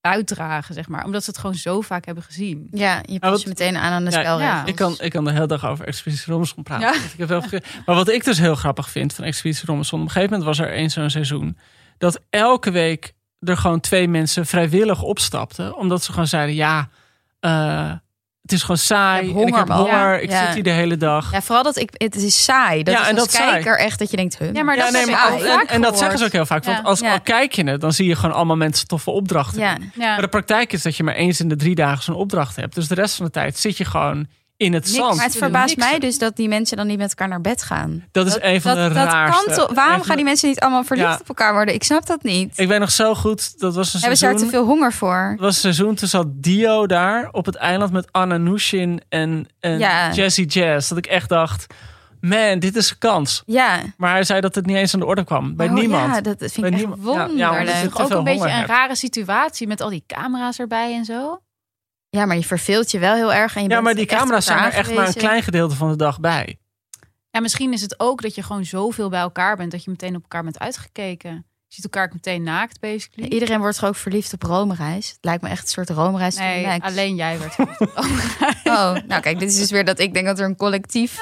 uitdragen, zeg maar. Omdat ze het gewoon zo vaak hebben gezien. Ja, je Maar past je meteen aan aan de Ja, spelregels. Ik kan, ik kan de hele dag over Expeditie Robinson praten. Ja. Ik heb wel maar wat ik dus heel grappig vind van Expeditie Robinson... op een gegeven moment was er één zo'n seizoen... dat elke week er gewoon twee mensen vrijwillig opstapten. Omdat ze gewoon zeiden, ja, eh, het is gewoon saai. Ik heb en ik heb honger, honger, Ja. ik Ja. zit hier de hele dag. Ja, vooral dat ik, het is saai. Dat Ja, is en als dat is saai. kijker echt dat je denkt, huh, Ja, maar Ja, dat nee, is maar en, dat zeggen ze ook heel vaak. Want Ja. als Ja. al kijk je het, dan zie je gewoon allemaal mensen toffe opdrachten. ja. doen. Ja. Maar de praktijk is dat je maar eens in de drie dagen zo'n opdracht hebt. Dus de rest van de tijd zit je gewoon in het Niks. zand. Maar het verbaast Niks. mij dus dat die mensen dan niet met elkaar naar bed gaan. Dat is een van dat, de dat raarste. kan toch- Waarom gaan die mensen niet allemaal verliefd Ja. op elkaar worden? Ik snap dat niet. Ik weet nog zo goed, dat was een Hebben ze daar seizoen. te veel honger voor? Het was een seizoen, toen zat Dio daar op het eiland met Anna Nushin en, en Ja. Jazzy Jazz. Dat ik echt dacht, man, dit is een kans. Ja. Maar hij zei dat het niet eens aan de orde kwam. Bij Oh, niemand. Ja, dat vind ik Bij echt niemand. Ja, ja, wonderlijk. Ja, ook een beetje een hebt. rare situatie met al die camera's erbij en zo. Maar je verveelt je wel heel erg. En je Ja, bent maar die op camera's zijn er echt maar een klein gedeelte van de dag bij. En misschien is het ook dat je gewoon zoveel bij elkaar bent dat je meteen op elkaar bent uitgekeken. Je ziet elkaar meteen naakt, basically. Iedereen wordt toch ook verliefd op Romereis? Het lijkt me echt een soort Romereis. to Nee, alleen jij werd. Oh, nou kijk, dit is dus weer dat ik denk dat er een collectief,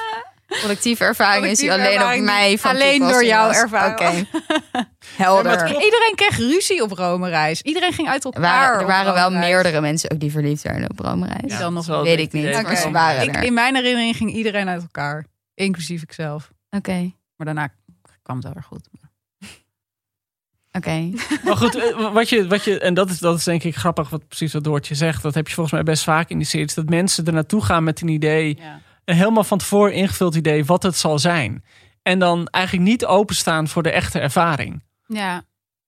collectieve ervaring is die alleen op ervaring mij van alleen door toepassing jou was. ervaren. Oké, helder. Iedereen kreeg ruzie op Rome-reis. Iedereen ging uit elkaar. waren, er op waren wel meerdere mensen ook die verliefd werden op Romereis. Ja, dan nog wel weet ik niet, maar ze waren Ik, er. in mijn herinnering ging iedereen uit elkaar. Inclusief ikzelf. Oké, Maar daarna kwam het wel weer goed. oké. Maar goed, eh, wat je, wat je, en dat is, dat is denk ik grappig, wat precies wat Doortje zegt. Dat heb je volgens mij best vaak in die series. Dat mensen er naartoe gaan met een idee, Ja. Een helemaal van tevoren ingevuld idee wat het zal zijn. En dan eigenlijk niet openstaan voor de echte ervaring. Ja.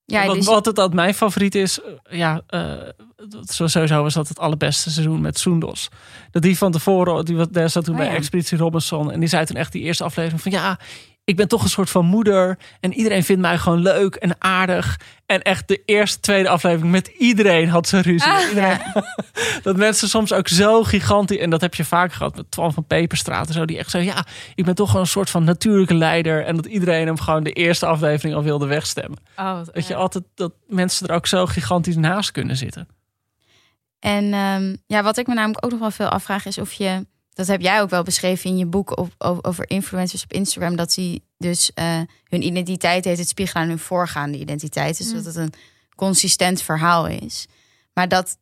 Ja, wat, dus- wat het dat mijn favoriet is, eh, ja, zo- sowieso was dat het allerbeste seizoen met Soendos. Dat die van tevoren, die was, daar zat toen Oh, bij ja. Expeditie Robinson. En die zei toen echt die eerste aflevering van ja, ik ben toch een soort van moeder. En iedereen vindt mij gewoon leuk en aardig. En echt de eerste, tweede aflevering met iedereen had ze ruzie. Ah, Iedereen- dat mensen soms ook zo gigantisch, en dat heb je vaak gehad met Twan van Peperstraat en zo, die echt zo, ja, ik ben toch gewoon een soort van natuurlijke leider. En dat iedereen hem gewoon de eerste aflevering al wilde wegstemmen. Oh, Dat je altijd dat mensen er ook zo gigantisch naast kunnen zitten. En ehm, ja, wat ik me namelijk ook nog wel veel afvraag is of je, dat heb jij ook wel beschreven in je boek over influencers op Instagram, dat die dus eh, hun identiteit heeft het spiegelen aan hun voorgaande identiteit. Dus Mm. dat het een consistent verhaal is. Maar dat,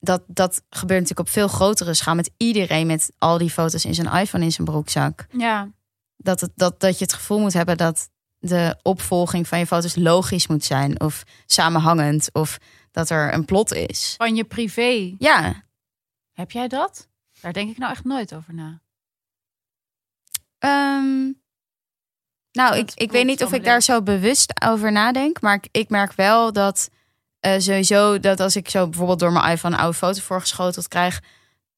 dat, dat gebeurt natuurlijk op veel grotere schaal met iedereen met al die foto's in zijn iPhone in zijn broekzak. Ja. Dat, het, dat, dat je het gevoel moet hebben dat de opvolging van je foto's logisch moet zijn of samenhangend of dat er een plot is. Van je privé. Ja, Heb jij dat? Daar denk ik nou echt nooit over na. Ehm, nou, ik, ik weet niet of ik daar zo bewust over nadenk. Maar ik, ik merk wel dat eh, sowieso dat als ik zo bijvoorbeeld door mijn iPhone een oude foto voorgeschoteld krijg,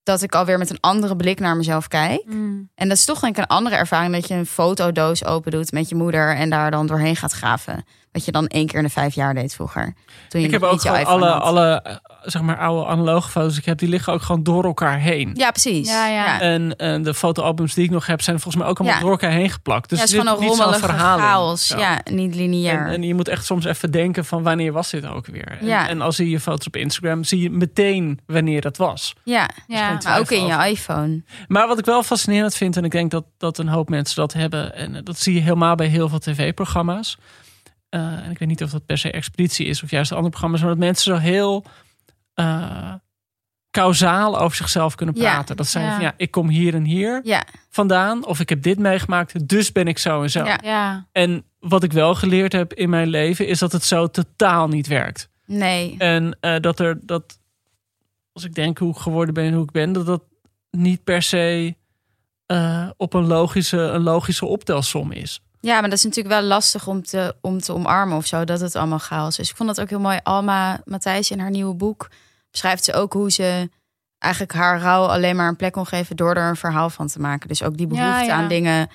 dat ik alweer met een andere blik naar mezelf kijk. Mm. En dat is toch denk ik een andere ervaring dat je een fotodoos open doet met je moeder en daar dan doorheen gaat graven. Wat je dan één keer in de vijf jaar deed vroeger. Toen je Ik heb ook je gewoon alle, had. alle eh, zeg maar, oude analoge foto's die ik heb, die liggen ook gewoon door elkaar heen. Ja, precies. Ja, ja. En, en de fotoalbums die ik nog heb, zijn volgens mij ook allemaal Ja. door elkaar heen geplakt. Dus ja, het is gewoon een rommelige chaos. Ja. Ja, niet lineair. En, en je moet echt soms even denken van wanneer was dit ook weer. En, Ja. en als zie je foto's op Instagram, zie je meteen wanneer dat was. ja, Ja. geen maar ook in je iPhone. Maar wat ik wel fascinerend vind, en ik denk dat, dat een hoop mensen dat hebben, en eh, dat zie je helemaal bij heel veel tv-programma's. Eh, en ik weet niet of dat per se expeditie is of juist andere programma's, maar dat mensen zo heel eh kausaal over zichzelf kunnen Ja. praten. Dat zijn Ja. van ja, ik kom hier en hier Ja, vandaan, of ik heb dit meegemaakt, dus ben ik zo en zo. Ja. Ja. En wat ik wel geleerd heb in mijn leven, is dat het zo totaal niet werkt. nee. En eh, dat er dat, als ik denk hoe ik geworden ben en hoe ik ben, dat dat niet per se eh, op een logische, een logische optelsom is. Ja, maar dat is natuurlijk wel lastig om te, om te omarmen of zo, dat het allemaal chaos is. Ik vond dat ook heel mooi. Alma Matthijs in haar nieuwe boek beschrijft ze ook hoe ze eigenlijk haar rouw alleen maar een plek kon geven door er een verhaal van te maken. Dus ook die behoefte Ja, ja. aan dingen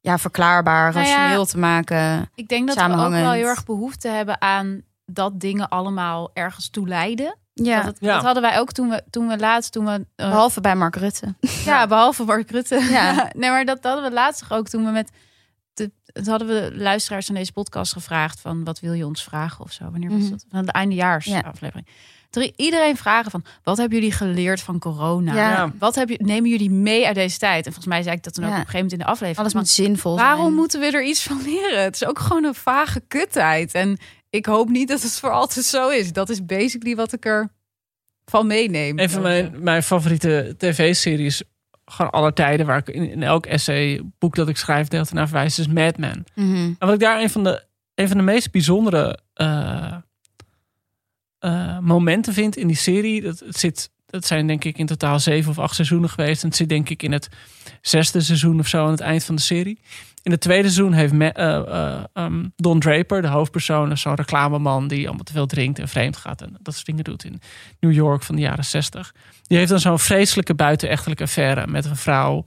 ja, verklaarbaar, Nou ja, rationeel te maken. Ik denk dat we ook wel heel erg behoefte hebben aan dat dingen allemaal ergens toe leiden. Ja, Dat, het- Ja. dat hadden wij ook toen we, toen we laatst, toen we... eh, behalve bij Mark Rutte. ja, behalve Mark Rutte. Ja. nee, maar dat, dat hadden we laatst ook toen we met... Dat hadden we de luisteraars van deze podcast gevraagd van... wat wil je ons vragen of zo? Wanneer was Mhm. dat? Van de eindejaarsaflevering. Ja. Toen iedereen vragen van... wat hebben jullie geleerd van corona? Ja. Wat heb je, nemen jullie mee uit deze tijd? En volgens mij zei ik dat toen ook Ja. op een gegeven moment in de aflevering. Alles moet zinvol Waarom zijn. moeten we er iets van leren? Het is ook gewoon een vage kuttijd. En ik hoop niet dat het voor altijd zo is. Dat is basically wat ik er van meeneem. Een van mijn, mijn favoriete tv-series, gewoon aller tijden, waar ik in, in elk essay, boek dat ik schrijf, deel naar verwijs, is Mad Men. Mhm. En wat ik daar een van de, een van de meest bijzondere eh, eh, momenten vind in die serie, dat het zit, dat zijn denk ik in totaal zeven of acht seizoenen geweest. En het zit denk ik in het zesde seizoen of zo aan het eind van de serie. In het tweede seizoen heeft eh, eh, ehm, Don Draper, de hoofdpersoon, zo'n reclameman die allemaal te veel drinkt en vreemd gaat en dat soort dingen doet in New York van de jaren zestig. Die heeft dan zo'n vreselijke buitenechtelijke affaire met een vrouw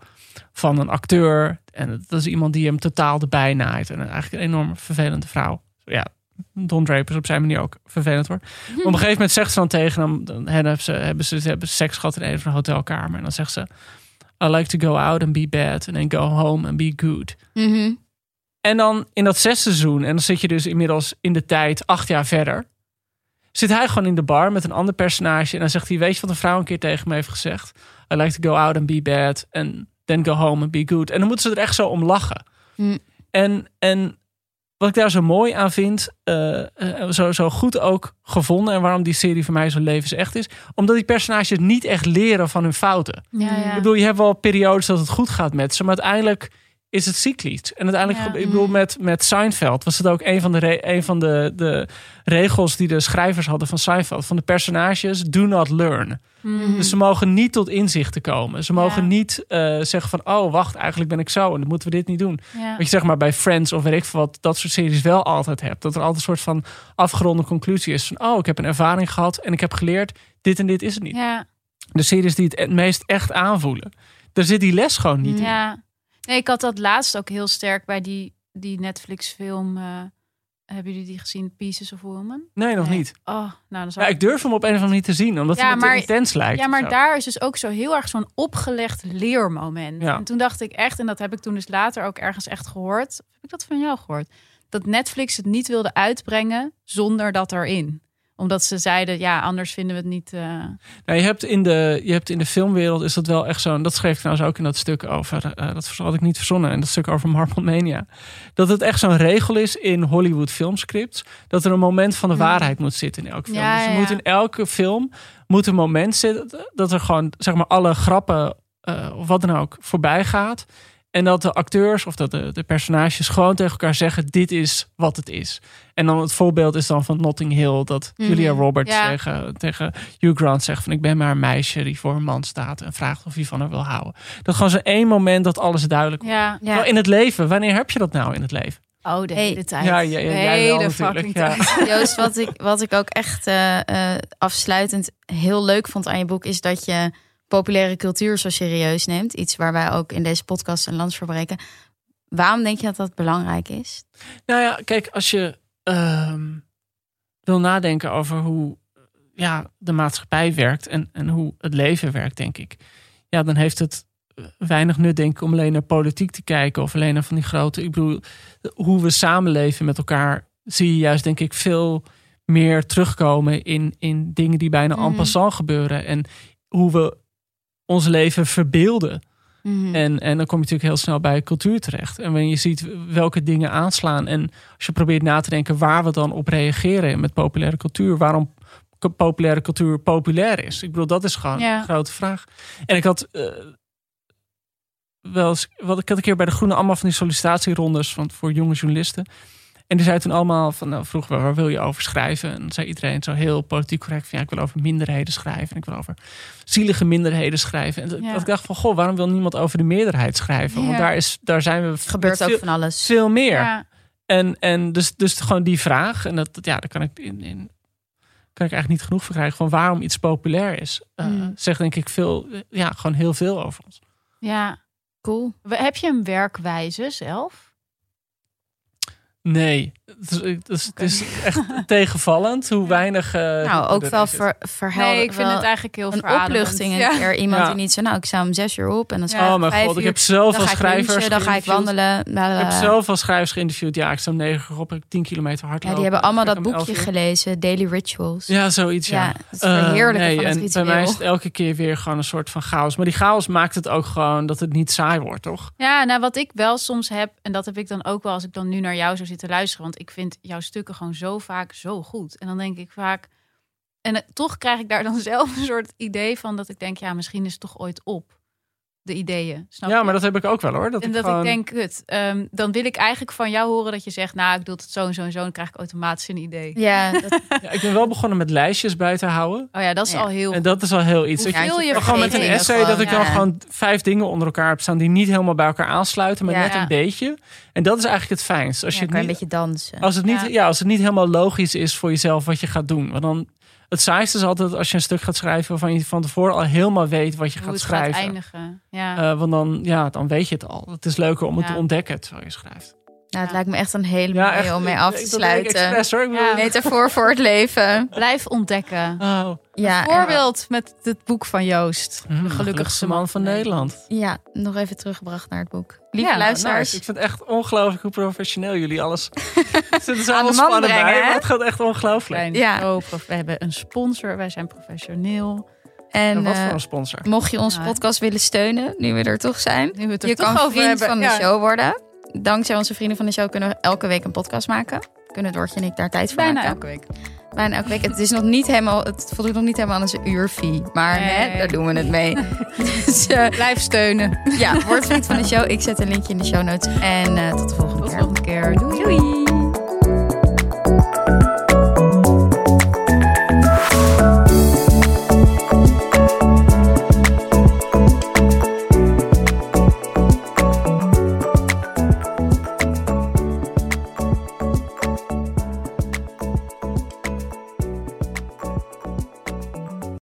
van een acteur. En dat is iemand die hem totaal de bij naait. En eigenlijk een enorm vervelende vrouw. Ja, Don Draper is op zijn manier ook vervelend hoor. Maar op een gegeven moment zegt ze dan tegen hem... Dan hebben ze, hebben ze hebben seks gehad in een van de hotelkamer. En dan zegt ze... I like to go out and be bad. And then go home and be good. Mhm. En dan in dat zesde seizoen... En dan zit je dus inmiddels in de tijd acht jaar verder... Zit hij gewoon in de bar met een ander personage. En dan zegt hij... Weet je wat een vrouw een keer tegen me heeft gezegd? I like to go out and be bad. And then go home and be good. En dan moeten ze er echt zo om lachen. Hm. En, en wat ik daar zo mooi aan vind, eh, eh, zo, zo goed ook gevonden en waarom die serie voor mij zo levensecht is, omdat die personages niet echt leren van hun fouten. Ja, Ik bedoel, je hebt wel periodes dat het goed gaat met ze, maar uiteindelijk is het cyclisch. En uiteindelijk, Ja. ik bedoel, met, met Seinfeld was het ook een van, de, re- een van de, de regels die de schrijvers hadden van Seinfeld. Van de personages, do not learn. Mhm. Dus ze mogen niet tot inzichten komen. Ze mogen Ja. niet eh, zeggen van, oh wacht, eigenlijk ben ik zo en dan moeten we dit niet doen. Ja. Wat je zeg maar bij Friends of weet ik veel wat, dat soort series wel altijd hebt. Dat er altijd een soort van afgeronde conclusie is van, oh, ik heb een ervaring gehad en ik heb geleerd, dit en dit is het niet. Ja. De series die het het meest echt aanvoelen. Daar zit die les gewoon niet in. Nee, ik had dat laatst ook heel sterk bij die, die Netflix-film. eh, hebben jullie die gezien? Pieces of Woman? Nee, nog Nee. niet. Oh, nou dan zou Ja, ik durf hem op een of andere manier te zien, omdat Ja, te maar- intens lijkt. Ja, maar zo. daar is dus ook zo heel erg zo'n opgelegd leermoment. Ja. En toen dacht ik echt, en dat heb ik toen dus later ook ergens echt gehoord. Heb ik dat van jou gehoord? Dat Netflix het niet wilde uitbrengen zonder dat erin. Omdat ze zeiden, ja, anders vinden we het niet... eh, Nou, je, hebt in de, je hebt in de filmwereld is dat wel echt zo. En dat schreef ik trouwens ook in dat stuk over. eh, dat had ik niet verzonnen. In dat stuk over Marble Mania. Dat het echt zo'n regel is in Hollywood filmscripts. Dat er een moment van de Hmm. waarheid moet zitten in elke film. Ja, dus er ja. moet in elke film moet een moment zitten. Dat er gewoon zeg maar alle grappen eh, of wat dan ook voorbij gaat. En dat de acteurs of dat de, de personages gewoon tegen elkaar zeggen: dit is wat het is. En dan het voorbeeld is dan van Notting Hill dat Mhm. Julia Roberts Ja. tegen, tegen Hugh Grant zegt van ik ben maar een meisje die voor een man staat en vraagt of hij van haar wil houden. Dat gewoon zo'n één moment dat alles duidelijk wordt. ja. In het leven, wanneer heb je dat nou in het leven? Oh, de Hey. hele tijd. Ja, ja, ja, de wel hele fucking ja. tijd. Joost, wat ik, wat ik ook echt eh, eh, afsluitend heel leuk vond aan je boek, is dat je populaire cultuur zo serieus neemt. Iets waar wij ook in deze podcast een lans voor breken. Waarom denk je dat dat belangrijk is? Nou ja, kijk, als je ehm, wil nadenken over hoe ja, de maatschappij werkt en, en hoe het leven werkt, denk ik. Ja, dan heeft het weinig nut, denk ik, om alleen naar politiek te kijken of alleen naar van die grote. Ik bedoel, hoe we samenleven met elkaar, zie je juist, denk ik, veel meer terugkomen in, in dingen die bijna en Mhm. passant gebeuren. En hoe we ons leven verbeelden. En, en dan kom je natuurlijk heel snel bij cultuur terecht. En wanneer je ziet welke dingen aanslaan. En als je probeert na te denken waar we dan op reageren met populaire cultuur. Waarom populaire cultuur populair is. Ik bedoel, dat is gewoon Ja. een grote vraag. En ik had eh, wel eens, wat ik had een keer bij de Groene allemaal van die sollicitatierondes van, voor jonge journalisten. En die zei toen allemaal van, nou, vroeg we, waar wil je over schrijven? En dan zei iedereen zo heel politiek correct van, ja, ik wil over minderheden schrijven. En ik wil over zielige minderheden schrijven. En dat- Ja. dat ik dacht van, goh, waarom wil niemand over de meerderheid schrijven? Want daar, is, daar zijn we gebeurt ook veel, van alles. veel meer. Ja. En, en dus, dus gewoon die vraag, en dat, dat- ja, daar kan ik, in, in, kan ik eigenlijk niet genoeg van krijgen van waarom iets populair is. Mm. Zegt denk ik veel, ja, gewoon heel veel over ons. ja. Cool. Heb je een werkwijze zelf? Nee, het is, het is, Oké. het is echt tegenvallend hoe weinig. eh, Nou, ook er wel ver, verhelder. Nee, ik vind het eigenlijk heel een verademend. opluchting. Een Ja. keer iemand Ja. die niet zo, nou, ik sta om zes uur op en dan Ja. Oh mijn god, ik uur. heb zoveel dan ga ik schrijvers dan ga ik wandelen. Ik heb bla. zoveel schrijvers geïnterviewd. Ja, ik sta om negen uur op, ik 10 kilometer hardlopen. Ja, die hebben allemaal Ik dat boekje gelezen, Daily Rituals. Ja, zoiets, ja. Ja, het verheerlijken nee, van het en bij mij is het elke keer weer gewoon een soort van chaos. Maar die chaos maakt het ook gewoon dat het niet saai wordt, toch? Ja, nou wat ik wel soms heb, en dat heb ik dan ook wel als ik dan nu naar jou zou zitten luisteren, want ik vind jouw stukken gewoon zo vaak zo goed. En dan denk ik vaak, en toch krijg ik daar dan zelf een soort idee van dat ik denk, ja, misschien is het toch ooit op, de ideeën. Snap ja, je? maar dat heb ik ook wel hoor. Dat en ik dat gewoon... ik denk, kut, ehm, dan wil ik eigenlijk van jou horen dat je zegt, nou, ik doe het zo en zo en zo, dan krijg ik automatisch een idee. Ja, dat, Ja, ik ben wel begonnen met lijstjes bij te houden. Oh ja, dat is Ja. al heel En dat is al heel iets. Hoeveel Dat je gewoon met een essay gewoon, dat ik dan gewoon vijf dingen onder elkaar heb staan die niet helemaal bij elkaar aansluiten, maar Ja. net een beetje. En dat is eigenlijk het fijnst. Als ja, je kan het een niet, beetje dansen. als het niet, Ja. ja. als het niet helemaal logisch is voor jezelf wat je gaat doen. Want dan het saaiste is altijd als je een stuk gaat schrijven waarvan je van tevoren al helemaal weet wat je hoe gaat schrijven. gaat eindigen. Ja. Eh, want dan, ja, dan weet je het al. Het is leuker om het Ja. te ontdekken terwijl je schrijft. Nou, het Ja. lijkt me echt een hele Ja, mooie echt. om mee af te sluiten. expres, hoor. Ik bedoel- Ja. Metafoor voor het leven. Blijf ontdekken. Oh. Ja, met het boek van Joost. Mm, de gelukkigste man van Nederland. ja, nog even teruggebracht naar het boek. Lieve Ja, luisteraars. Ik vind het echt ongelooflijk hoe professioneel jullie alles. Zitten zo allemaal spannen brengen, het gaat echt ongelooflijk. Ja. we hebben een sponsor, wij zijn professioneel. En wat eh, voor een sponsor? mocht je onze Ja. podcast willen steunen, nu we er toch zijn. Nu we het er Je toch kan over vriend hebben. van de Ja. show worden. Dankzij onze vrienden van de show kunnen we elke week een podcast maken. Kunnen Doortje en ik daar tijd voor Bijna maken. elke week. Bijna elke week. Het is nog niet helemaal, het voldoet nog niet helemaal aan zijn uurfee. Maar Nee. hè, daar doen we het mee. dus eh, Blijf steunen. ja, word vriend van de show. Ik zet een linkje in de show notes. En eh, tot de volgende Tot de keer. volgende keer. Doei.